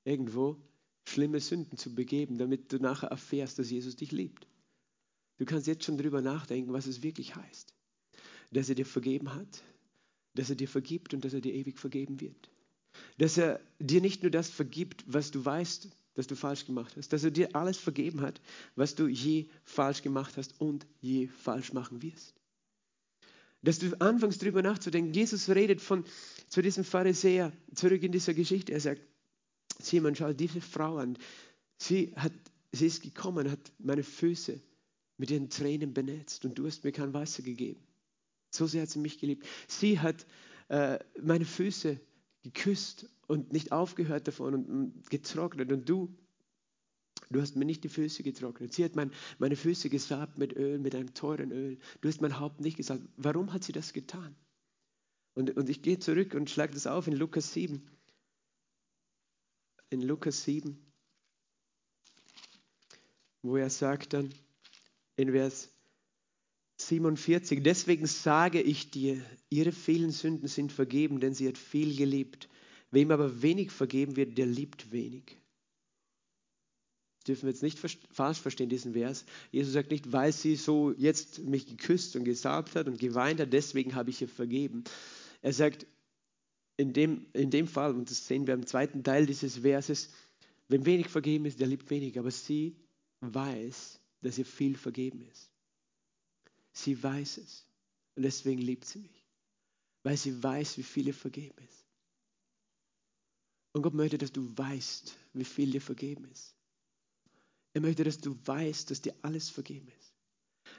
irgendwo schlimme Sünden zu begeben, damit du nachher erfährst, dass Jesus dich liebt. Du kannst jetzt schon darüber nachdenken, was es wirklich heißt. Dass er dir vergeben hat, dass er dir vergibt und dass er dir ewig vergeben wird. Dass er dir nicht nur das vergibt, was du weißt, dass du falsch gemacht hast, dass er dir alles vergeben hat, was du je falsch gemacht hast und je falsch machen wirst dass du anfängst darüber nachzudenken. Jesus redet von, zu diesem Pharisäer zurück in dieser Geschichte. Er sagt, sieh man, schau diese Frau an. Sie, hat, sie ist gekommen, hat meine Füße mit ihren Tränen benetzt und du hast mir kein Wasser gegeben. So sehr hat sie mich geliebt. Sie hat äh, meine Füße geküsst und nicht aufgehört davon und getrocknet und du Du hast mir nicht die Füße getrocknet. Sie hat mein, meine Füße gesalbt mit Öl, mit einem teuren Öl. Du hast mein Haupt nicht gesalbt. Warum hat sie das getan? Und, und ich gehe zurück und schlage das auf in Lukas 7. In Lukas 7, wo er sagt dann in Vers 47, deswegen sage ich dir, ihre vielen Sünden sind vergeben, denn sie hat viel geliebt. Wem aber wenig vergeben wird, der liebt wenig. Dürfen wir jetzt nicht falsch verstehen, diesen Vers. Jesus sagt nicht, weil sie so jetzt mich geküsst und gesalbt hat und geweint hat, deswegen habe ich ihr vergeben. Er sagt in dem, in dem Fall, und das sehen wir im zweiten Teil dieses Verses, wenn wenig vergeben ist, der liebt wenig, aber sie weiß, dass ihr viel vergeben ist. Sie weiß es und deswegen liebt sie mich, weil sie weiß, wie viel ihr vergeben ist. Und Gott möchte, dass du weißt, wie viel dir vergeben ist. Er möchte, dass du weißt, dass dir alles vergeben ist.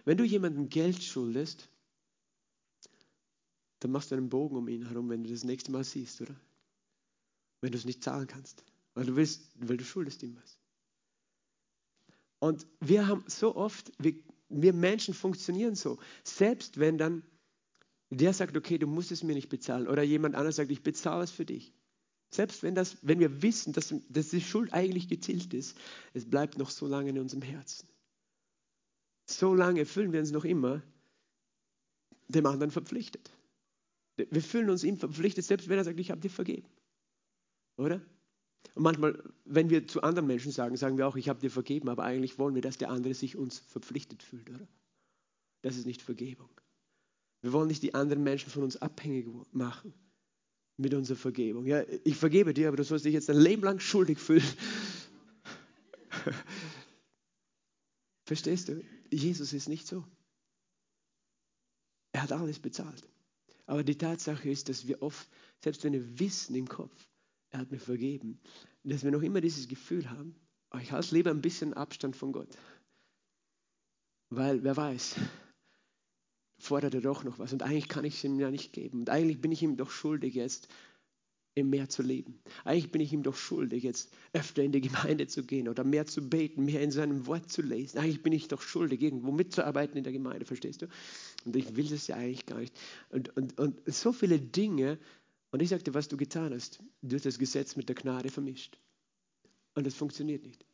Wenn du jemandem Geld schuldest, dann machst du einen Bogen um ihn herum, wenn du das nächste Mal siehst, oder? Wenn du es nicht zahlen kannst, weil du willst, weil du schuldest ihm was. Und wir haben so oft, wir, wir Menschen funktionieren so. Selbst wenn dann der sagt, okay, du musst es mir nicht bezahlen, oder jemand anderes sagt, ich bezahle es für dich. Selbst wenn, das, wenn wir wissen, dass, dass die Schuld eigentlich getilgt ist, es bleibt noch so lange in unserem Herzen. So lange fühlen wir uns noch immer dem anderen verpflichtet. Wir fühlen uns ihm verpflichtet, selbst wenn er sagt, ich habe dir vergeben. Oder? Und manchmal, wenn wir zu anderen Menschen sagen, sagen wir auch, ich habe dir vergeben, aber eigentlich wollen wir, dass der andere sich uns verpflichtet fühlt, oder? Das ist nicht Vergebung. Wir wollen nicht die anderen Menschen von uns abhängig machen mit unserer Vergebung. Ja, ich vergebe dir, aber du sollst dich jetzt ein Leben lang schuldig fühlen. Verstehst du? Jesus ist nicht so. Er hat alles bezahlt. Aber die Tatsache ist, dass wir oft, selbst wenn wir wissen im Kopf, er hat mir vergeben, dass wir noch immer dieses Gefühl haben, oh, ich halte lieber ein bisschen Abstand von Gott. Weil, wer weiß, fordert er doch noch was. Und eigentlich kann ich es ihm ja nicht geben. Und eigentlich bin ich ihm doch schuldig jetzt, im Meer zu leben. Eigentlich bin ich ihm doch schuldig, jetzt öfter in die Gemeinde zu gehen oder mehr zu beten, mehr in seinem Wort zu lesen. Eigentlich bin ich doch schuldig, irgendwo mitzuarbeiten in der Gemeinde, verstehst du? Und ich will das ja eigentlich gar nicht. Und, und, und so viele Dinge. Und ich sagte, was du getan hast, du hast das Gesetz mit der Gnade vermischt. Und das funktioniert nicht.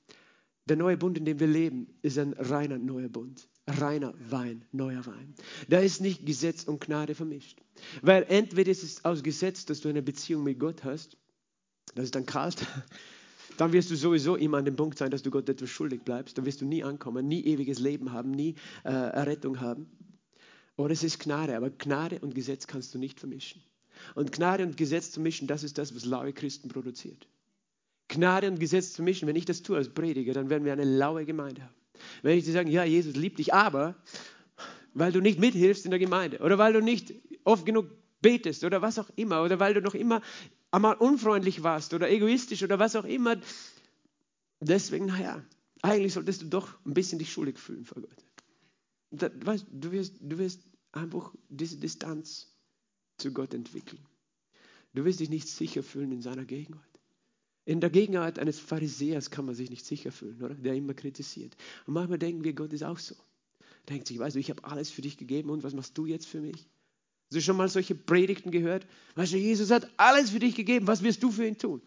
Der neue Bund, in dem wir leben, ist ein reiner neuer Bund reiner Wein, neuer Wein. Da ist nicht Gesetz und Gnade vermischt. Weil entweder ist es aus Gesetz, dass du eine Beziehung mit Gott hast, das ist dann kalt, dann wirst du sowieso immer an dem Punkt sein, dass du Gott etwas schuldig bleibst. Dann wirst du nie ankommen, nie ewiges Leben haben, nie äh, Errettung haben. Oder es ist Gnade, aber Gnade und Gesetz kannst du nicht vermischen. Und Gnade und Gesetz zu mischen, das ist das, was laue Christen produziert. Gnade und Gesetz zu mischen, wenn ich das tue als Prediger, dann werden wir eine laue Gemeinde haben. Wenn ich dir sage, ja, Jesus liebt dich, aber weil du nicht mithilfst in der Gemeinde oder weil du nicht oft genug betest oder was auch immer oder weil du noch immer einmal unfreundlich warst oder egoistisch oder was auch immer. Deswegen, naja, eigentlich solltest du doch ein bisschen dich schuldig fühlen vor Gott. Du, wirst, du wirst einfach diese Distanz zu Gott entwickeln. Du wirst dich nicht sicher fühlen in seiner Gegenwart. In der Gegenwart eines Pharisäers kann man sich nicht sicher fühlen, oder? Der immer kritisiert. Und manchmal denken wir, Gott ist auch so. Denkt sich, weißt du, ich habe alles für dich gegeben und was machst du jetzt für mich? Hast du schon mal solche Predigten gehört? Weißt du, Jesus hat alles für dich gegeben, was wirst du für ihn tun?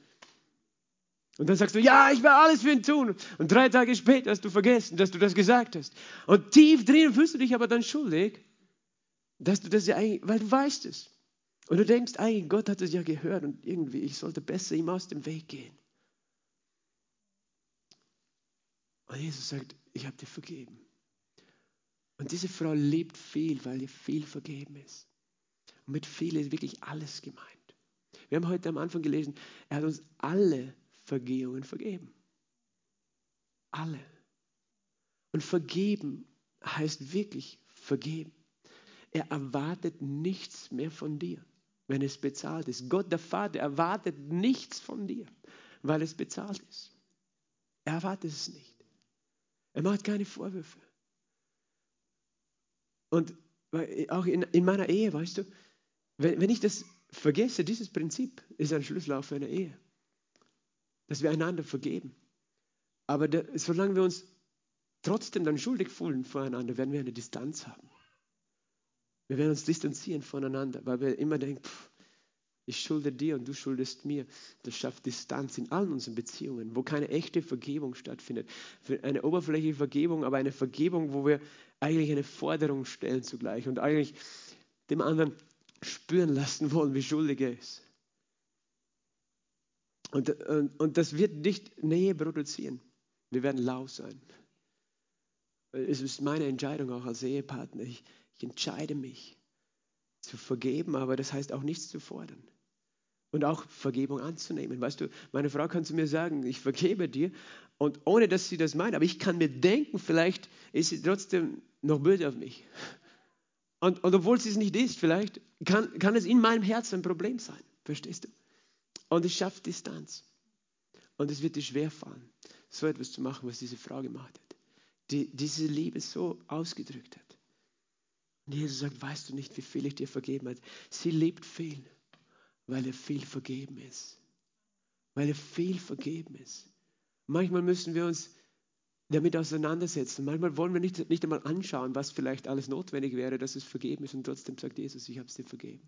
Und dann sagst du, ja, ich werde alles für ihn tun. Und drei Tage später hast du vergessen, dass du das gesagt hast. Und tief drin fühlst du dich aber dann schuldig, dass du das ja eigentlich, weil du weißt es. Und du denkst eigentlich, Gott hat es ja gehört und irgendwie, ich sollte besser ihm aus dem Weg gehen. Und Jesus sagt, ich habe dir vergeben. Und diese Frau lebt viel, weil ihr viel vergeben ist. Und mit viel ist wirklich alles gemeint. Wir haben heute am Anfang gelesen, er hat uns alle Vergehungen vergeben. Alle. Und vergeben heißt wirklich vergeben. Er erwartet nichts mehr von dir, wenn es bezahlt ist. Gott der Vater erwartet nichts von dir, weil es bezahlt ist. Er erwartet es nicht. Er macht keine Vorwürfe. Und auch in, in meiner Ehe, weißt du, wenn, wenn ich das vergesse, dieses Prinzip ist ein Schlüssel auf einer Ehe dass wir einander vergeben. Aber der, solange wir uns trotzdem dann schuldig fühlen voreinander, werden wir eine Distanz haben. Wir werden uns distanzieren voneinander, weil wir immer denken, pff, ich schulde dir und du schuldest mir. Das schafft Distanz in allen unseren Beziehungen, wo keine echte Vergebung stattfindet. Eine oberflächliche Vergebung, aber eine Vergebung, wo wir eigentlich eine Forderung stellen zugleich und eigentlich dem anderen spüren lassen wollen, wie schuldig er ist. Und, und, und das wird nicht Nähe produzieren. Wir werden lau sein. Es ist meine Entscheidung auch als Ehepartner. Ich, ich entscheide mich zu vergeben, aber das heißt auch nichts zu fordern. Und auch Vergebung anzunehmen. Weißt du, meine Frau kann zu mir sagen, ich vergebe dir. Und ohne dass sie das meint, aber ich kann mir denken, vielleicht ist sie trotzdem noch böse auf mich. Und, und obwohl sie es nicht ist, vielleicht kann, kann es in meinem Herzen ein Problem sein. Verstehst du? Und es schafft Distanz. Und es wird dir schwerfallen, so etwas zu machen, was diese Frau gemacht hat. Die diese Liebe so ausgedrückt hat. Und Jesus sagt, weißt du nicht, wie viel ich dir vergeben habe? Sie liebt viel, weil er viel vergeben ist. Weil er viel vergeben ist. Manchmal müssen wir uns damit auseinandersetzen. Manchmal wollen wir nicht, nicht einmal anschauen, was vielleicht alles notwendig wäre, dass es vergeben ist. Und trotzdem sagt Jesus, ich habe es dir vergeben.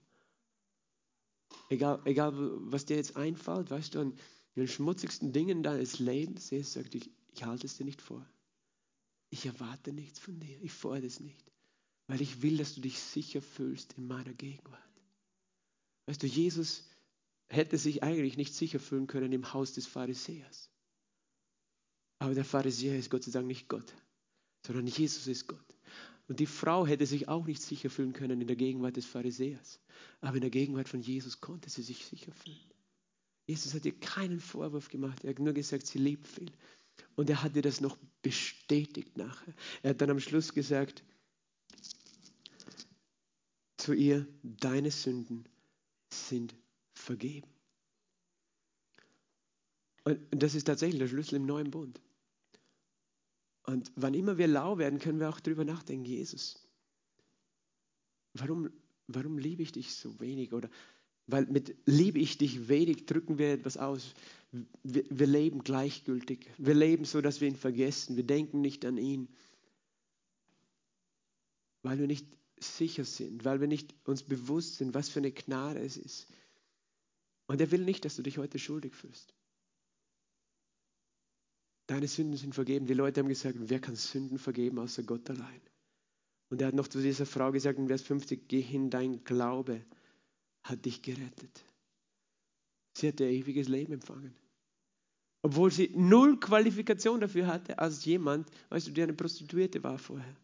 Egal, egal was dir jetzt einfällt, weißt du, an den schmutzigsten Dingen deines Lebens, Jesus sagt, ich, ich halte es dir nicht vor. Ich erwarte nichts von dir. Ich fordere es nicht. Weil ich will, dass du dich sicher fühlst in meiner Gegenwart. Weißt du, Jesus hätte sich eigentlich nicht sicher fühlen können im Haus des Pharisäers. Aber der Pharisäer ist Gott sei Dank nicht Gott, sondern Jesus ist Gott. Und die Frau hätte sich auch nicht sicher fühlen können in der Gegenwart des Pharisäers. Aber in der Gegenwart von Jesus konnte sie sich sicher fühlen. Jesus hat ihr keinen Vorwurf gemacht. Er hat nur gesagt, sie liebt viel. Und er hat ihr das noch bestätigt nachher. Er hat dann am Schluss gesagt zu ihr, deine Sünden sind vergeben. Und das ist tatsächlich der Schlüssel im neuen Bund. Und wann immer wir lau werden, können wir auch darüber nachdenken, Jesus, warum, warum liebe ich dich so wenig? Oder weil mit liebe ich dich wenig drücken wir etwas aus. Wir, wir leben gleichgültig. Wir leben so, dass wir ihn vergessen. Wir denken nicht an ihn. Weil wir nicht sicher sind, weil wir nicht uns bewusst sind, was für eine Gnade es ist. Und er will nicht, dass du dich heute schuldig fühlst. Deine Sünden sind vergeben. Die Leute haben gesagt, wer kann Sünden vergeben außer Gott allein? Und er hat noch zu dieser Frau gesagt in Vers 50, geh hin, dein Glaube hat dich gerettet. Sie hat ihr ewiges Leben empfangen. Obwohl sie null Qualifikation dafür hatte, als jemand, weißt du, die eine Prostituierte war vorher.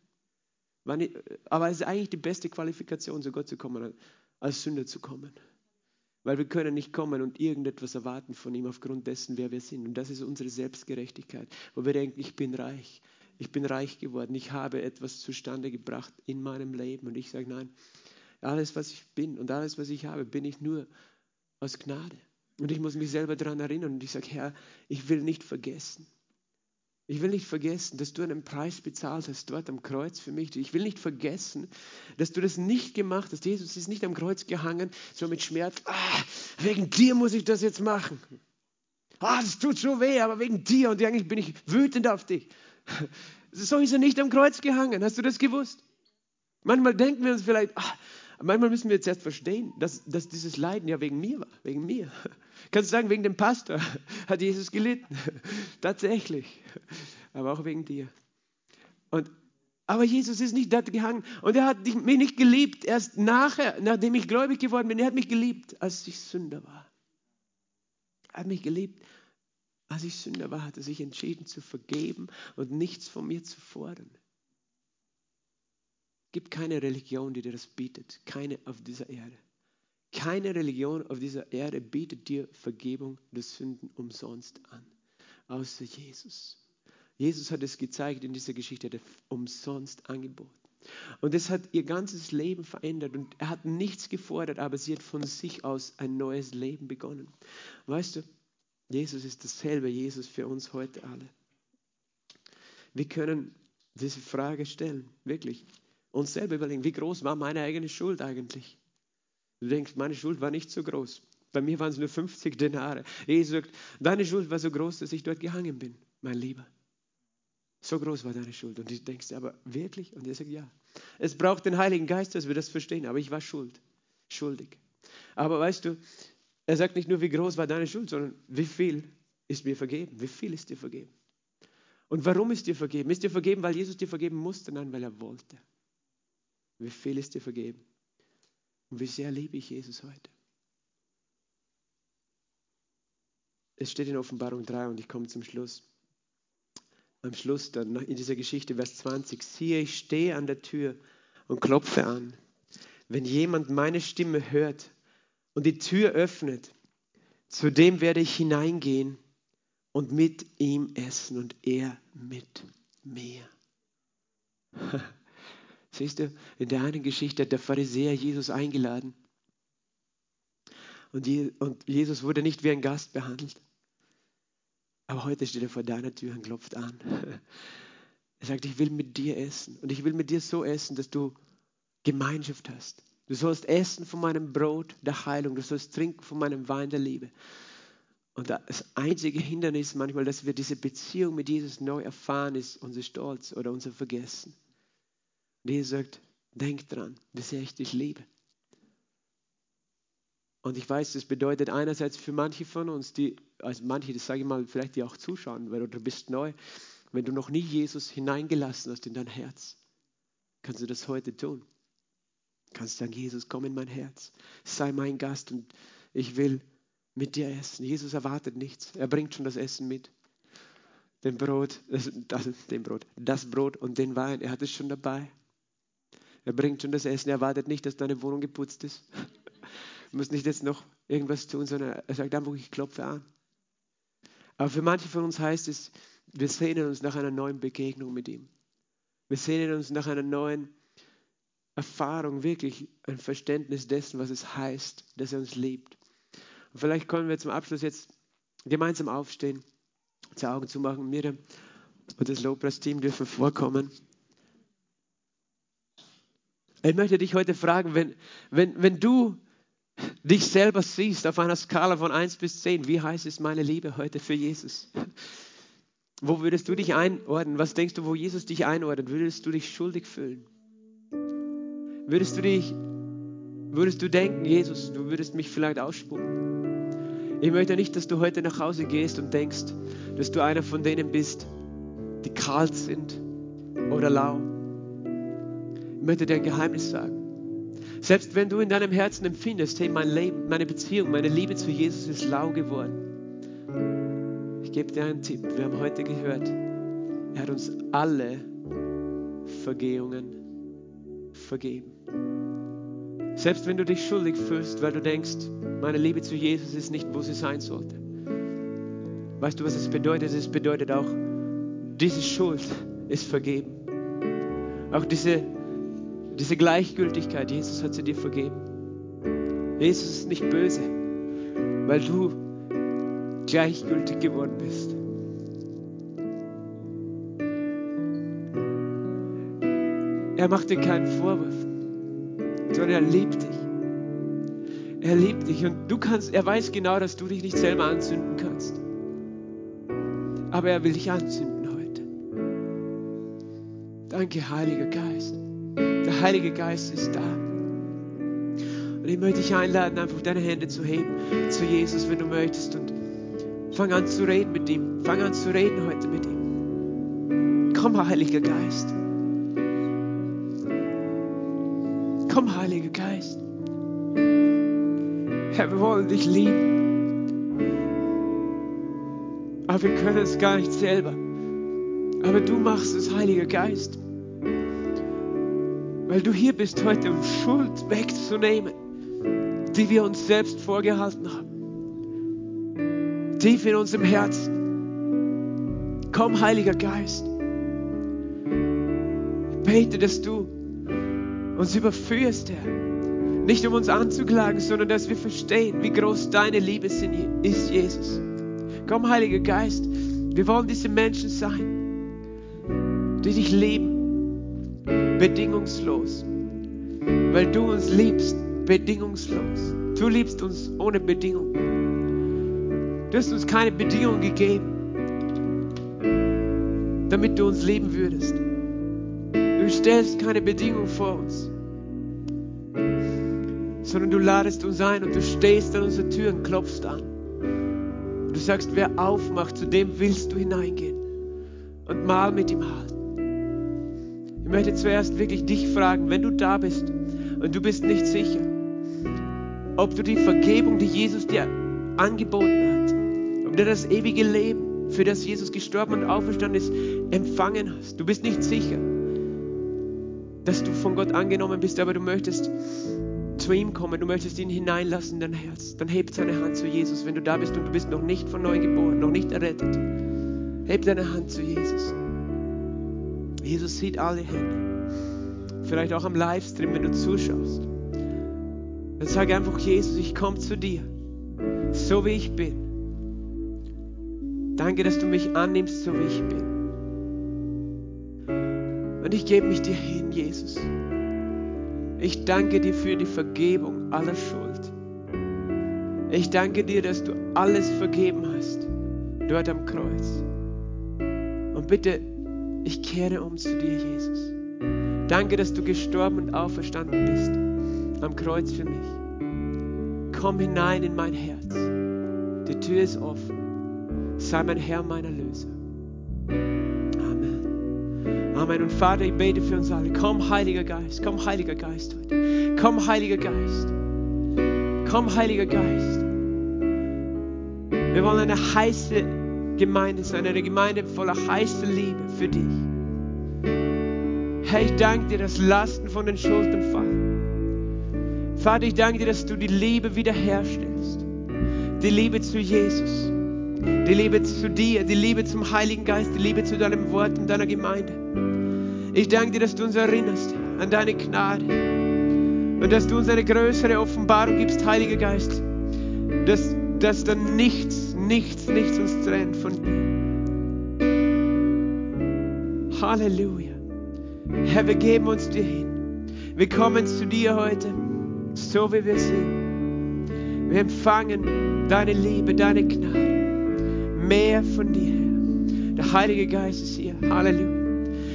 Aber es ist eigentlich die beste Qualifikation, zu Gott zu kommen, als Sünder zu kommen. weil wir können nicht kommen und irgendetwas erwarten von ihm aufgrund dessen, wer wir sind. Und das ist unsere Selbstgerechtigkeit, wo wir denken, ich bin reich, ich bin reich geworden, ich habe etwas zustande gebracht in meinem Leben. Und ich sage, nein, alles, was ich bin und alles, was ich habe, bin ich nur aus Gnade. Und ich muss mich selber daran erinnern und ich sage, Herr, ich will nicht vergessen. Ich will nicht vergessen, dass du einen Preis bezahlt hast dort am Kreuz für mich. Ich will nicht vergessen, dass du das nicht gemacht hast. Jesus ist nicht am Kreuz gehangen, so mit Schmerz. Ah, wegen dir muss ich das jetzt machen. Ah, das tut so weh, aber wegen dir und eigentlich bin ich wütend auf dich. So ist er nicht am Kreuz gehangen. Hast du das gewusst? Manchmal denken wir uns vielleicht, ach, manchmal müssen wir jetzt erst verstehen, dass, dass dieses Leiden ja wegen mir war, wegen mir. Kannst du sagen, wegen dem Pastor hat Jesus gelitten. Tatsächlich. Aber auch wegen dir. Und, aber Jesus ist nicht dort gehangen. Und er hat mich nicht geliebt, erst nachher, nachdem ich gläubig geworden bin. Er hat mich geliebt, als ich Sünder war. Er hat mich geliebt, als ich Sünder war, hat er sich entschieden zu vergeben und nichts von mir zu fordern. Gibt keine Religion, die dir das bietet. Keine auf dieser Erde. Keine Religion auf dieser Erde bietet dir Vergebung der Sünden umsonst an, außer Jesus. Jesus hat es gezeigt in dieser Geschichte, er hat umsonst angeboten. Und es hat ihr ganzes Leben verändert und er hat nichts gefordert, aber sie hat von sich aus ein neues Leben begonnen. Weißt du, Jesus ist dasselbe Jesus für uns heute alle. Wir können diese Frage stellen, wirklich. Uns selber überlegen, wie groß war meine eigene Schuld eigentlich? Du denkst, meine Schuld war nicht so groß. Bei mir waren es nur 50 Denare. Jesus sagt, deine Schuld war so groß, dass ich dort gehangen bin, mein Lieber. So groß war deine Schuld. Und du denkst, aber wirklich? Und er sagt, ja. Es braucht den Heiligen Geist, dass wir das verstehen. Aber ich war schuld, schuldig. Aber weißt du, er sagt nicht nur, wie groß war deine Schuld, sondern wie viel ist mir vergeben? Wie viel ist dir vergeben? Und warum ist dir vergeben? Ist dir vergeben, weil Jesus dir vergeben musste? Nein, weil er wollte. Wie viel ist dir vergeben? Und wie sehr liebe ich Jesus heute? Es steht in Offenbarung 3 und ich komme zum Schluss. Am Schluss dann in dieser Geschichte, Vers 20, siehe, ich stehe an der Tür und klopfe an. Wenn jemand meine Stimme hört und die Tür öffnet, zu dem werde ich hineingehen und mit ihm essen und er mit mir. Siehst du, in der einen Geschichte hat der Pharisäer Jesus eingeladen. Und Jesus wurde nicht wie ein Gast behandelt. Aber heute steht er vor deiner Tür und klopft an. Er sagt, ich will mit dir essen. Und ich will mit dir so essen, dass du Gemeinschaft hast. Du sollst essen von meinem Brot der Heilung. Du sollst trinken von meinem Wein der Liebe. Und das einzige Hindernis manchmal, dass wir diese Beziehung mit Jesus neu erfahren, ist unser Stolz oder unser Vergessen. Und Jesus sagt, denk dran, sehr ich dich liebe. Und ich weiß, das bedeutet einerseits für manche von uns, die, also manche, das sage ich mal, vielleicht die auch zuschauen, weil du bist neu, wenn du noch nie Jesus hineingelassen hast in dein Herz, kannst du das heute tun. Kannst sagen, Jesus, komm in mein Herz, sei mein Gast und ich will mit dir essen. Jesus erwartet nichts, er bringt schon das Essen mit. Den Brot, das, das, den Brot, das Brot und den Wein, er hat es schon dabei. Er bringt schon das Essen. Er erwartet nicht, dass deine Wohnung geputzt ist. Du musst nicht jetzt noch irgendwas tun, sondern er sagt einfach, ich klopfe an. Aber für manche von uns heißt es, wir sehnen uns nach einer neuen Begegnung mit ihm. Wir sehnen uns nach einer neuen Erfahrung, wirklich ein Verständnis dessen, was es heißt, dass er uns liebt. Und vielleicht können wir zum Abschluss jetzt gemeinsam aufstehen, die Augen zu machen. Miriam und das Lobpreisteam dürfen vorkommen. Ich möchte dich heute fragen, wenn, wenn, wenn du dich selber siehst auf einer Skala von 1 bis 10, wie heiß ist meine Liebe heute für Jesus? Wo würdest du dich einordnen? Was denkst du, wo Jesus dich einordnet? Würdest du dich schuldig fühlen? Würdest du dich, würdest du denken, Jesus, du würdest mich vielleicht ausspucken? Ich möchte nicht, dass du heute nach Hause gehst und denkst, dass du einer von denen bist, die kalt sind oder lau möchte dir ein Geheimnis sagen. Selbst wenn du in deinem Herzen empfindest, hey, mein Leben, meine Beziehung, meine Liebe zu Jesus ist lau geworden. Ich gebe dir einen Tipp. Wir haben heute gehört, er hat uns alle Vergehungen vergeben. Selbst wenn du dich schuldig fühlst, weil du denkst, meine Liebe zu Jesus ist nicht, wo sie sein sollte. Weißt du, was es bedeutet? Es bedeutet auch, diese Schuld ist vergeben. Auch diese, diese Gleichgültigkeit, Jesus hat sie dir vergeben. Jesus ist nicht böse, weil du gleichgültig geworden bist. Er macht dir keinen Vorwurf, sondern er liebt dich. Er liebt dich und du kannst, er weiß genau, dass du dich nicht selber anzünden kannst. Aber er will dich anzünden heute. Danke, Heiliger Geist. Der Heilige Geist ist da. Und ich möchte dich einladen, einfach deine Hände zu heben zu Jesus, wenn du möchtest. Und fang an zu reden mit ihm. Fang an zu reden heute mit ihm. Komm, Heiliger Geist. Komm, Heiliger Geist. Herr, wir wollen dich lieben. Aber wir können es gar nicht selber. Aber du machst es, Heiliger Geist. Weil du hier bist heute, um Schuld wegzunehmen, die wir uns selbst vorgehalten haben. Tief in unserem Herzen. Komm, Heiliger Geist. Ich bete, dass du uns überführst, Herr. Nicht um uns anzuklagen, sondern dass wir verstehen, wie groß deine Liebe ist, Jesus. Komm, Heiliger Geist, wir wollen diese Menschen sein, die dich lieben, bedingungslos, weil du uns liebst, bedingungslos. Du liebst uns ohne Bedingung. Du hast uns keine Bedingung gegeben, damit du uns lieben würdest. Du stellst keine Bedingung vor uns, sondern du ladest uns ein und du stehst an unserer Tür und klopfst an. Du sagst, wer aufmacht, zu dem willst du hineingehen und mal mit ihm halten. Ich möchte zuerst wirklich dich fragen, wenn du da bist und du bist nicht sicher, ob du die Vergebung, die Jesus dir angeboten hat, ob du das ewige Leben, für das Jesus gestorben und auferstanden ist, empfangen hast. Du bist nicht sicher dass du von Gott angenommen bist, aber du möchtest zu ihm kommen, du möchtest ihn hineinlassen in dein Herz, dann heb deine Hand zu Jesus. Wenn du da bist und du bist noch nicht von neu geboren, noch nicht errettet, heb deine Hand zu Jesus. Jesus sieht alle Hände. Vielleicht auch am Livestream, wenn du zuschaust. Dann sag einfach, Jesus, ich komme zu dir, so wie ich bin. Danke, dass du mich annimmst, so wie ich bin. Und ich gebe mich dir hin, Jesus. Ich danke dir für die Vergebung aller Schuld. Ich danke dir, dass du alles vergeben hast, dort am Kreuz. Und bitte, ich kehre um zu dir, Jesus. Danke, dass du gestorben und auferstanden bist am Kreuz für mich. Komm hinein in mein Herz. Die Tür ist offen. Sei mein Herr, mein Erlöser. Amen. Und Vater, ich bete für uns alle. Komm, Heiliger Geist. Komm, Heiliger Geist heute. Komm, Heiliger Geist. Komm, Heiliger Geist. Wir wollen eine heiße Gemeinde sein, eine Gemeinde voller heißer Liebe für dich. Herr, ich danke dir, dass Lasten von den Schultern fallen. Vater, ich danke dir, dass du die Liebe wiederherstellst. Die Liebe zu Jesus. Die Liebe zu dir, die Liebe zum Heiligen Geist, die Liebe zu deinem Wort und deiner Gemeinde. Ich danke dir, dass du uns erinnerst an deine Gnade und dass du uns eine größere Offenbarung gibst, Heiliger Geist, dass, dass dann nichts, nichts, nichts uns trennt von dir. Halleluja. Herr, wir geben uns dir hin. Wir kommen zu dir heute, so wie wir sind. Wir empfangen deine Liebe, deine Gnade. Mehr von dir, Herr. Der Heilige Geist ist hier. Halleluja.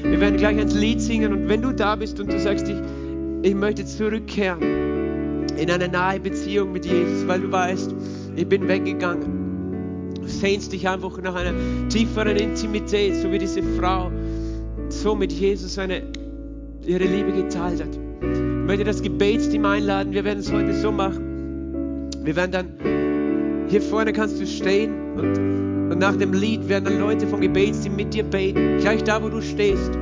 Wir werden gleich ein Lied singen und wenn du da bist und du sagst, ich, ich möchte zurückkehren in eine nahe Beziehung mit Jesus, weil du weißt, ich bin weggegangen. Sehnst dich einfach nach einer tieferen Intimität, so wie diese Frau so mit Jesus eine, ihre Liebe geteilt hat. Ich möchte das Gebetsteam einladen. Wir werden es heute so machen. Wir werden dann, hier vorne kannst du stehen und, und nach dem Lied werden dann Leute vom Gebetsteam mit dir beten. Gleich da, wo du stehst.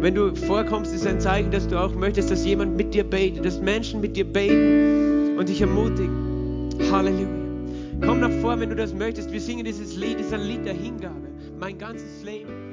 Wenn du vorkommst, ist ein Zeichen, dass du auch möchtest, dass jemand mit dir betet, dass Menschen mit dir beten und dich ermutigen. Halleluja. Komm nach vor, wenn du das möchtest. Wir singen dieses Lied, ein Lied der Hingabe. Mein ganzes Leben